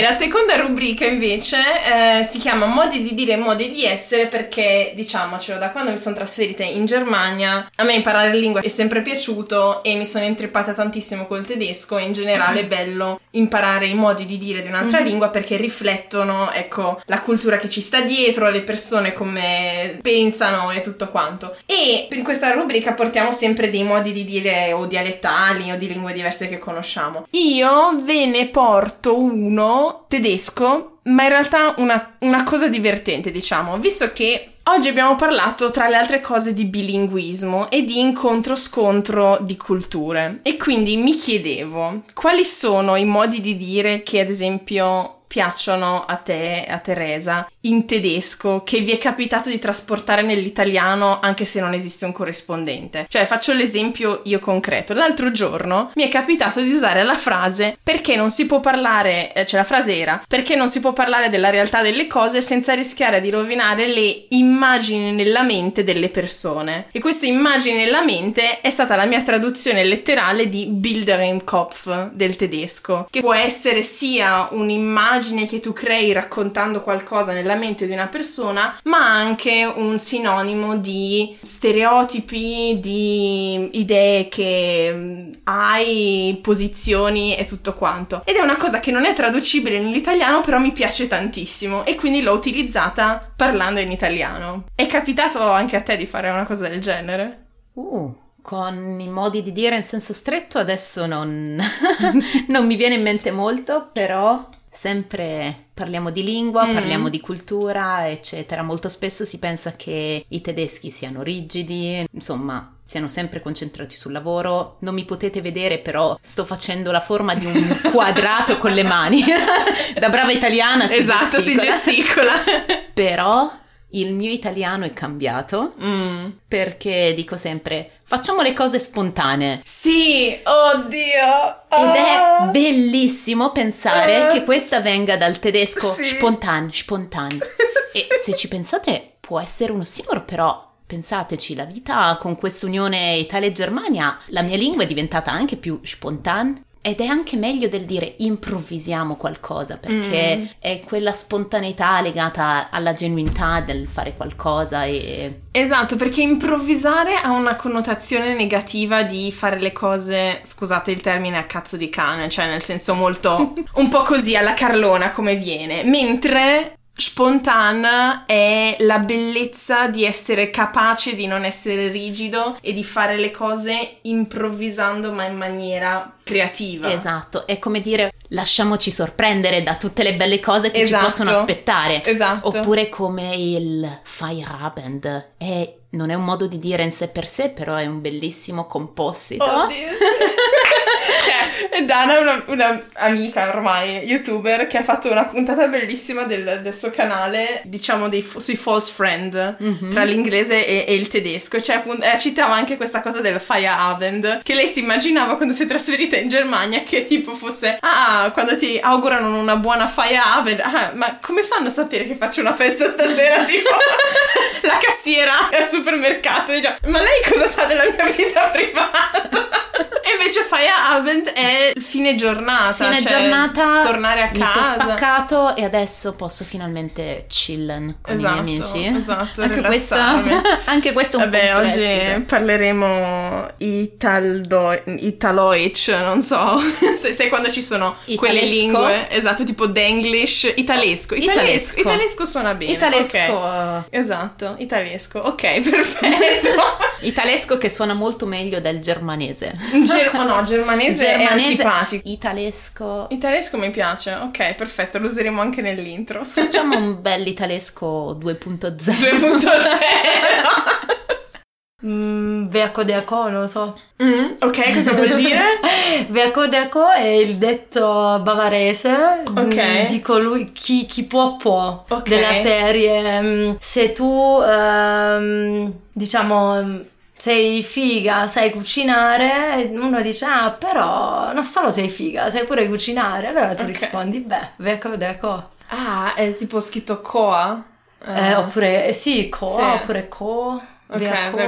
La seconda rubrica invece eh, si chiama Modi di dire e modi di essere perché, diciamocelo, da quando mi sono trasferita in Germania a me imparare lingua è sempre piaciuto e mi sono intrippata tantissimo col tedesco e in generale è bello imparare i modi di dire di un'altra mm-hmm. lingua perché riflettono, ecco, la cultura che ci sta dietro, le persone come pensano e tutto quanto. E in questa rubrica portiamo sempre dei modi di dire o dialettali o di lingue diverse che conosciamo. Io ve ne porto uno tedesco, ma in realtà una, una cosa divertente, diciamo, visto che Oggi abbiamo parlato, tra le altre cose, di bilinguismo e di incontro-scontro di culture. E quindi mi chiedevo quali sono i modi di dire che, ad esempio, piacciono a te, a Teresa, in tedesco, che vi è capitato di trasportare nell'italiano anche se non esiste un corrispondente. Cioè, faccio l'esempio io concreto. L'altro giorno mi è capitato di usare la frase perché non si può parlare, eh, cioè la frase era perché non si può parlare della realtà delle cose senza rischiare di rovinare le immagini nella mente delle persone. E questa immagine nella mente è stata la mia traduzione letterale di Bilder im Kopf del tedesco, che può essere sia un'immagine immagine che tu crei raccontando qualcosa nella mente di una persona, ma anche un sinonimo di stereotipi, di idee che mm, hai, posizioni e tutto quanto. Ed è una cosa che non è traducibile nell'italiano, però mi piace tantissimo e quindi l'ho utilizzata parlando in italiano. È capitato anche a te di fare una cosa del genere? Uh, con i modi di dire in senso stretto adesso non, non mi viene in mente molto, però sempre parliamo di lingua, mm. parliamo di cultura, eccetera. Molto spesso si pensa che i tedeschi siano rigidi, insomma, siano sempre concentrati sul lavoro. Non mi potete vedere, però sto facendo la forma di un quadrato con le mani. da brava italiana si esatto, gesticola. si gesticola. però il mio italiano è cambiato mm. perché dico sempre facciamo le cose spontanee. Sì, oddio! Ed è ah. bellissimo pensare uh. che questa venga dal tedesco sì. spontan, spontan. e se ci pensate può essere uno ossimoro, però pensateci, la vita con questa unione Italia-Germania, la mia lingua è diventata anche più spontan ed è anche meglio del dire improvvisiamo qualcosa, perché mm. è quella spontaneità legata alla genuinità del fare qualcosa e... Esatto, perché improvvisare ha una connotazione negativa di fare le cose, scusate il termine, a cazzo di cane, cioè nel senso molto... un po' così alla carlona come viene, mentre Spontan è la bellezza di essere capace di non essere rigido e di fare le cose improvvisando ma in maniera creativa. Esatto, è come dire lasciamoci sorprendere da tutte le belle cose che esatto. ci possono aspettare. Esatto. Oppure come il Feierabend, è, non è un modo di dire in sé per sé, però è un bellissimo composito. Oddio, cioè, Dana è una, una, amica ormai, youtuber, che ha fatto una puntata bellissima del, del suo canale, diciamo, dei, sui false friend, mm-hmm. tra l'inglese e, e, il tedesco. Cioè, appunto, eh, citava anche questa cosa del Feierabend, che lei si immaginava quando si è trasferita in Germania che tipo fosse, ah, quando ti augurano una buona Feierabend, ah, ma come fanno a sapere che faccio una festa stasera? tipo, la cassiera al supermercato, dice, ma lei cosa sa della mia vita privata? E invece Feierabend è fine giornata. Fine cioè giornata. Tornare a casa. Mi sono spaccato e adesso posso finalmente chillen con esatto, i miei esatto, amici. Esatto, anche questo, anche questo è un Vabbè, oggi preside. parleremo Italdo, Italoic, non so, se, se quando ci sono Italesco. quelle lingue, esatto, tipo Denglish, Italesco. Italesco, italesco, italesco suona bene. Italesco. Okay. Esatto, italesco. Ok, perfetto. italesco che suona molto meglio del germanese. Ger- oh no, germanese, germanese è antipatico. Italesco. Italesco mi piace. Ok, perfetto, lo useremo anche nell'intro. Facciamo un bel italesco 2.0. 2.0. Mm, Veacodeaco, non lo so. Mm, ok, cosa vuol dire? Veacodeaco è il detto bavarese okay. di colui chi, chi può può okay. della serie. Mm, se tu, um, diciamo sei figa, sai cucinare, uno dice ah però non solo sei figa, sai pure cucinare, allora tu okay. rispondi beh, veco deco. Ah, è tipo scritto coa? Eh, uh. oppure eh, sì, coa sì. oppure co. Ok,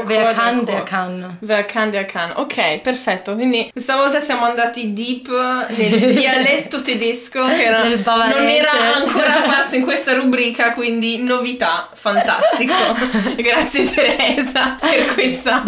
wer kann, der kann. Wer kann, der kann. Ok, perfetto. Quindi questa volta siamo andati deep nel dialetto tedesco che era, non era ancora apparso in questa rubrica, quindi novità, fantastico. Grazie Teresa per questa.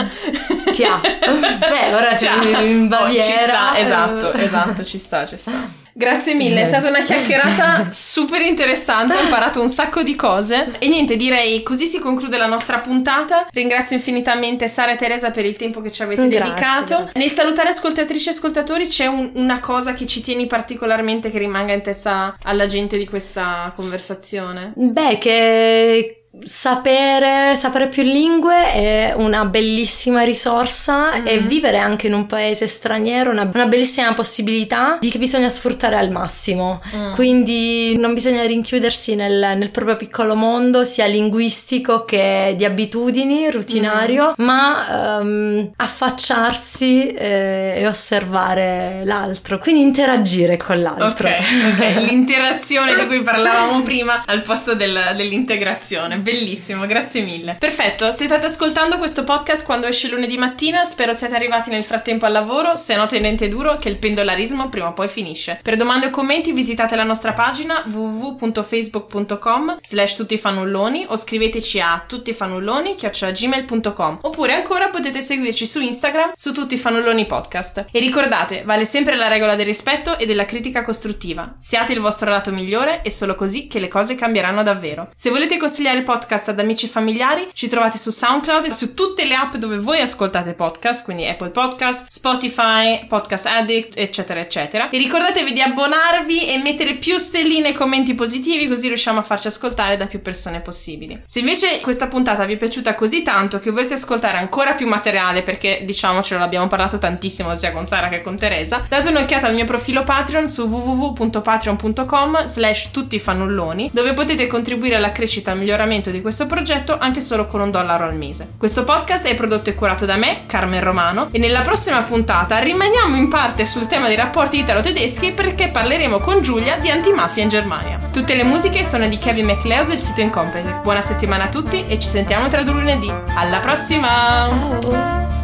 Chia. Beh, ora c'è in Baviera. Oh, ci sta, esatto, esatto, ci sta, ci sta. Grazie mille, è stata una chiacchierata super interessante, ho imparato un sacco di cose e niente, direi così si conclude la nostra puntata. Ringrazio infinitamente Sara e Teresa per il tempo che ci avete grazie, dedicato. Grazie. Nel salutare ascoltatrici e ascoltatori c'è un, una cosa che ci tieni particolarmente che rimanga in testa alla gente di questa conversazione? Beh, che Sapere, sapere, più lingue è una bellissima risorsa mm. e vivere anche in un paese straniero è una, una, bellissima possibilità di che bisogna sfruttare al massimo. Mm. Quindi non bisogna rinchiudersi nel, nel, proprio piccolo mondo, sia linguistico che di abitudini, rutinario, mm. ma um, affacciarsi eh, e osservare l'altro, quindi interagire con l'altro. Ok, okay. l'interazione di cui parlavamo prima al posto del, dell'integrazione bellissimo, grazie mille. Perfetto, se state ascoltando questo podcast quando esce lunedì mattina, spero siate arrivati nel frattempo al lavoro, se no tenete duro che il pendolarismo prima o poi finisce. Per domande o commenti visitate la nostra pagina www.facebook.com slash tuttifanulloni o scriveteci a tuttifanulloni.gmail.com oppure ancora potete seguirci su Instagram su Tutti Fanulloni Podcast. E ricordate, vale sempre la regola del rispetto e della critica costruttiva. Siate il vostro lato migliore e solo così che le cose cambieranno davvero. Se volete consigliare il podcast ad amici e familiari, ci trovate su SoundCloud e su tutte le app dove voi ascoltate podcast, quindi Apple Podcast, Spotify, Podcast Addict, eccetera, eccetera. E ricordatevi di abbonarvi e mettere più stelline e commenti positivi così riusciamo a farci ascoltare da più persone possibili. Se invece questa puntata vi è piaciuta così tanto che volete ascoltare ancora più materiale, perché diciamocelo l'abbiamo parlato tantissimo sia con Sara che con Teresa, date un'occhiata al mio profilo Patreon su www.patreon.com slash tuttifannulloni dove potete contribuire alla crescita e al miglioramento di questo progetto anche solo con un dollaro al mese. Questo podcast è prodotto e curato da me, Carmen Romano, e nella prossima puntata rimaniamo in parte sul tema dei rapporti italo-tedeschi perché parleremo con Giulia di antimafia in Germania. Tutte le musiche sono di Kevin MacLeod del sito Incompetech. Buona settimana a tutti e ci sentiamo tra due lunedì. Alla prossima! Ciao!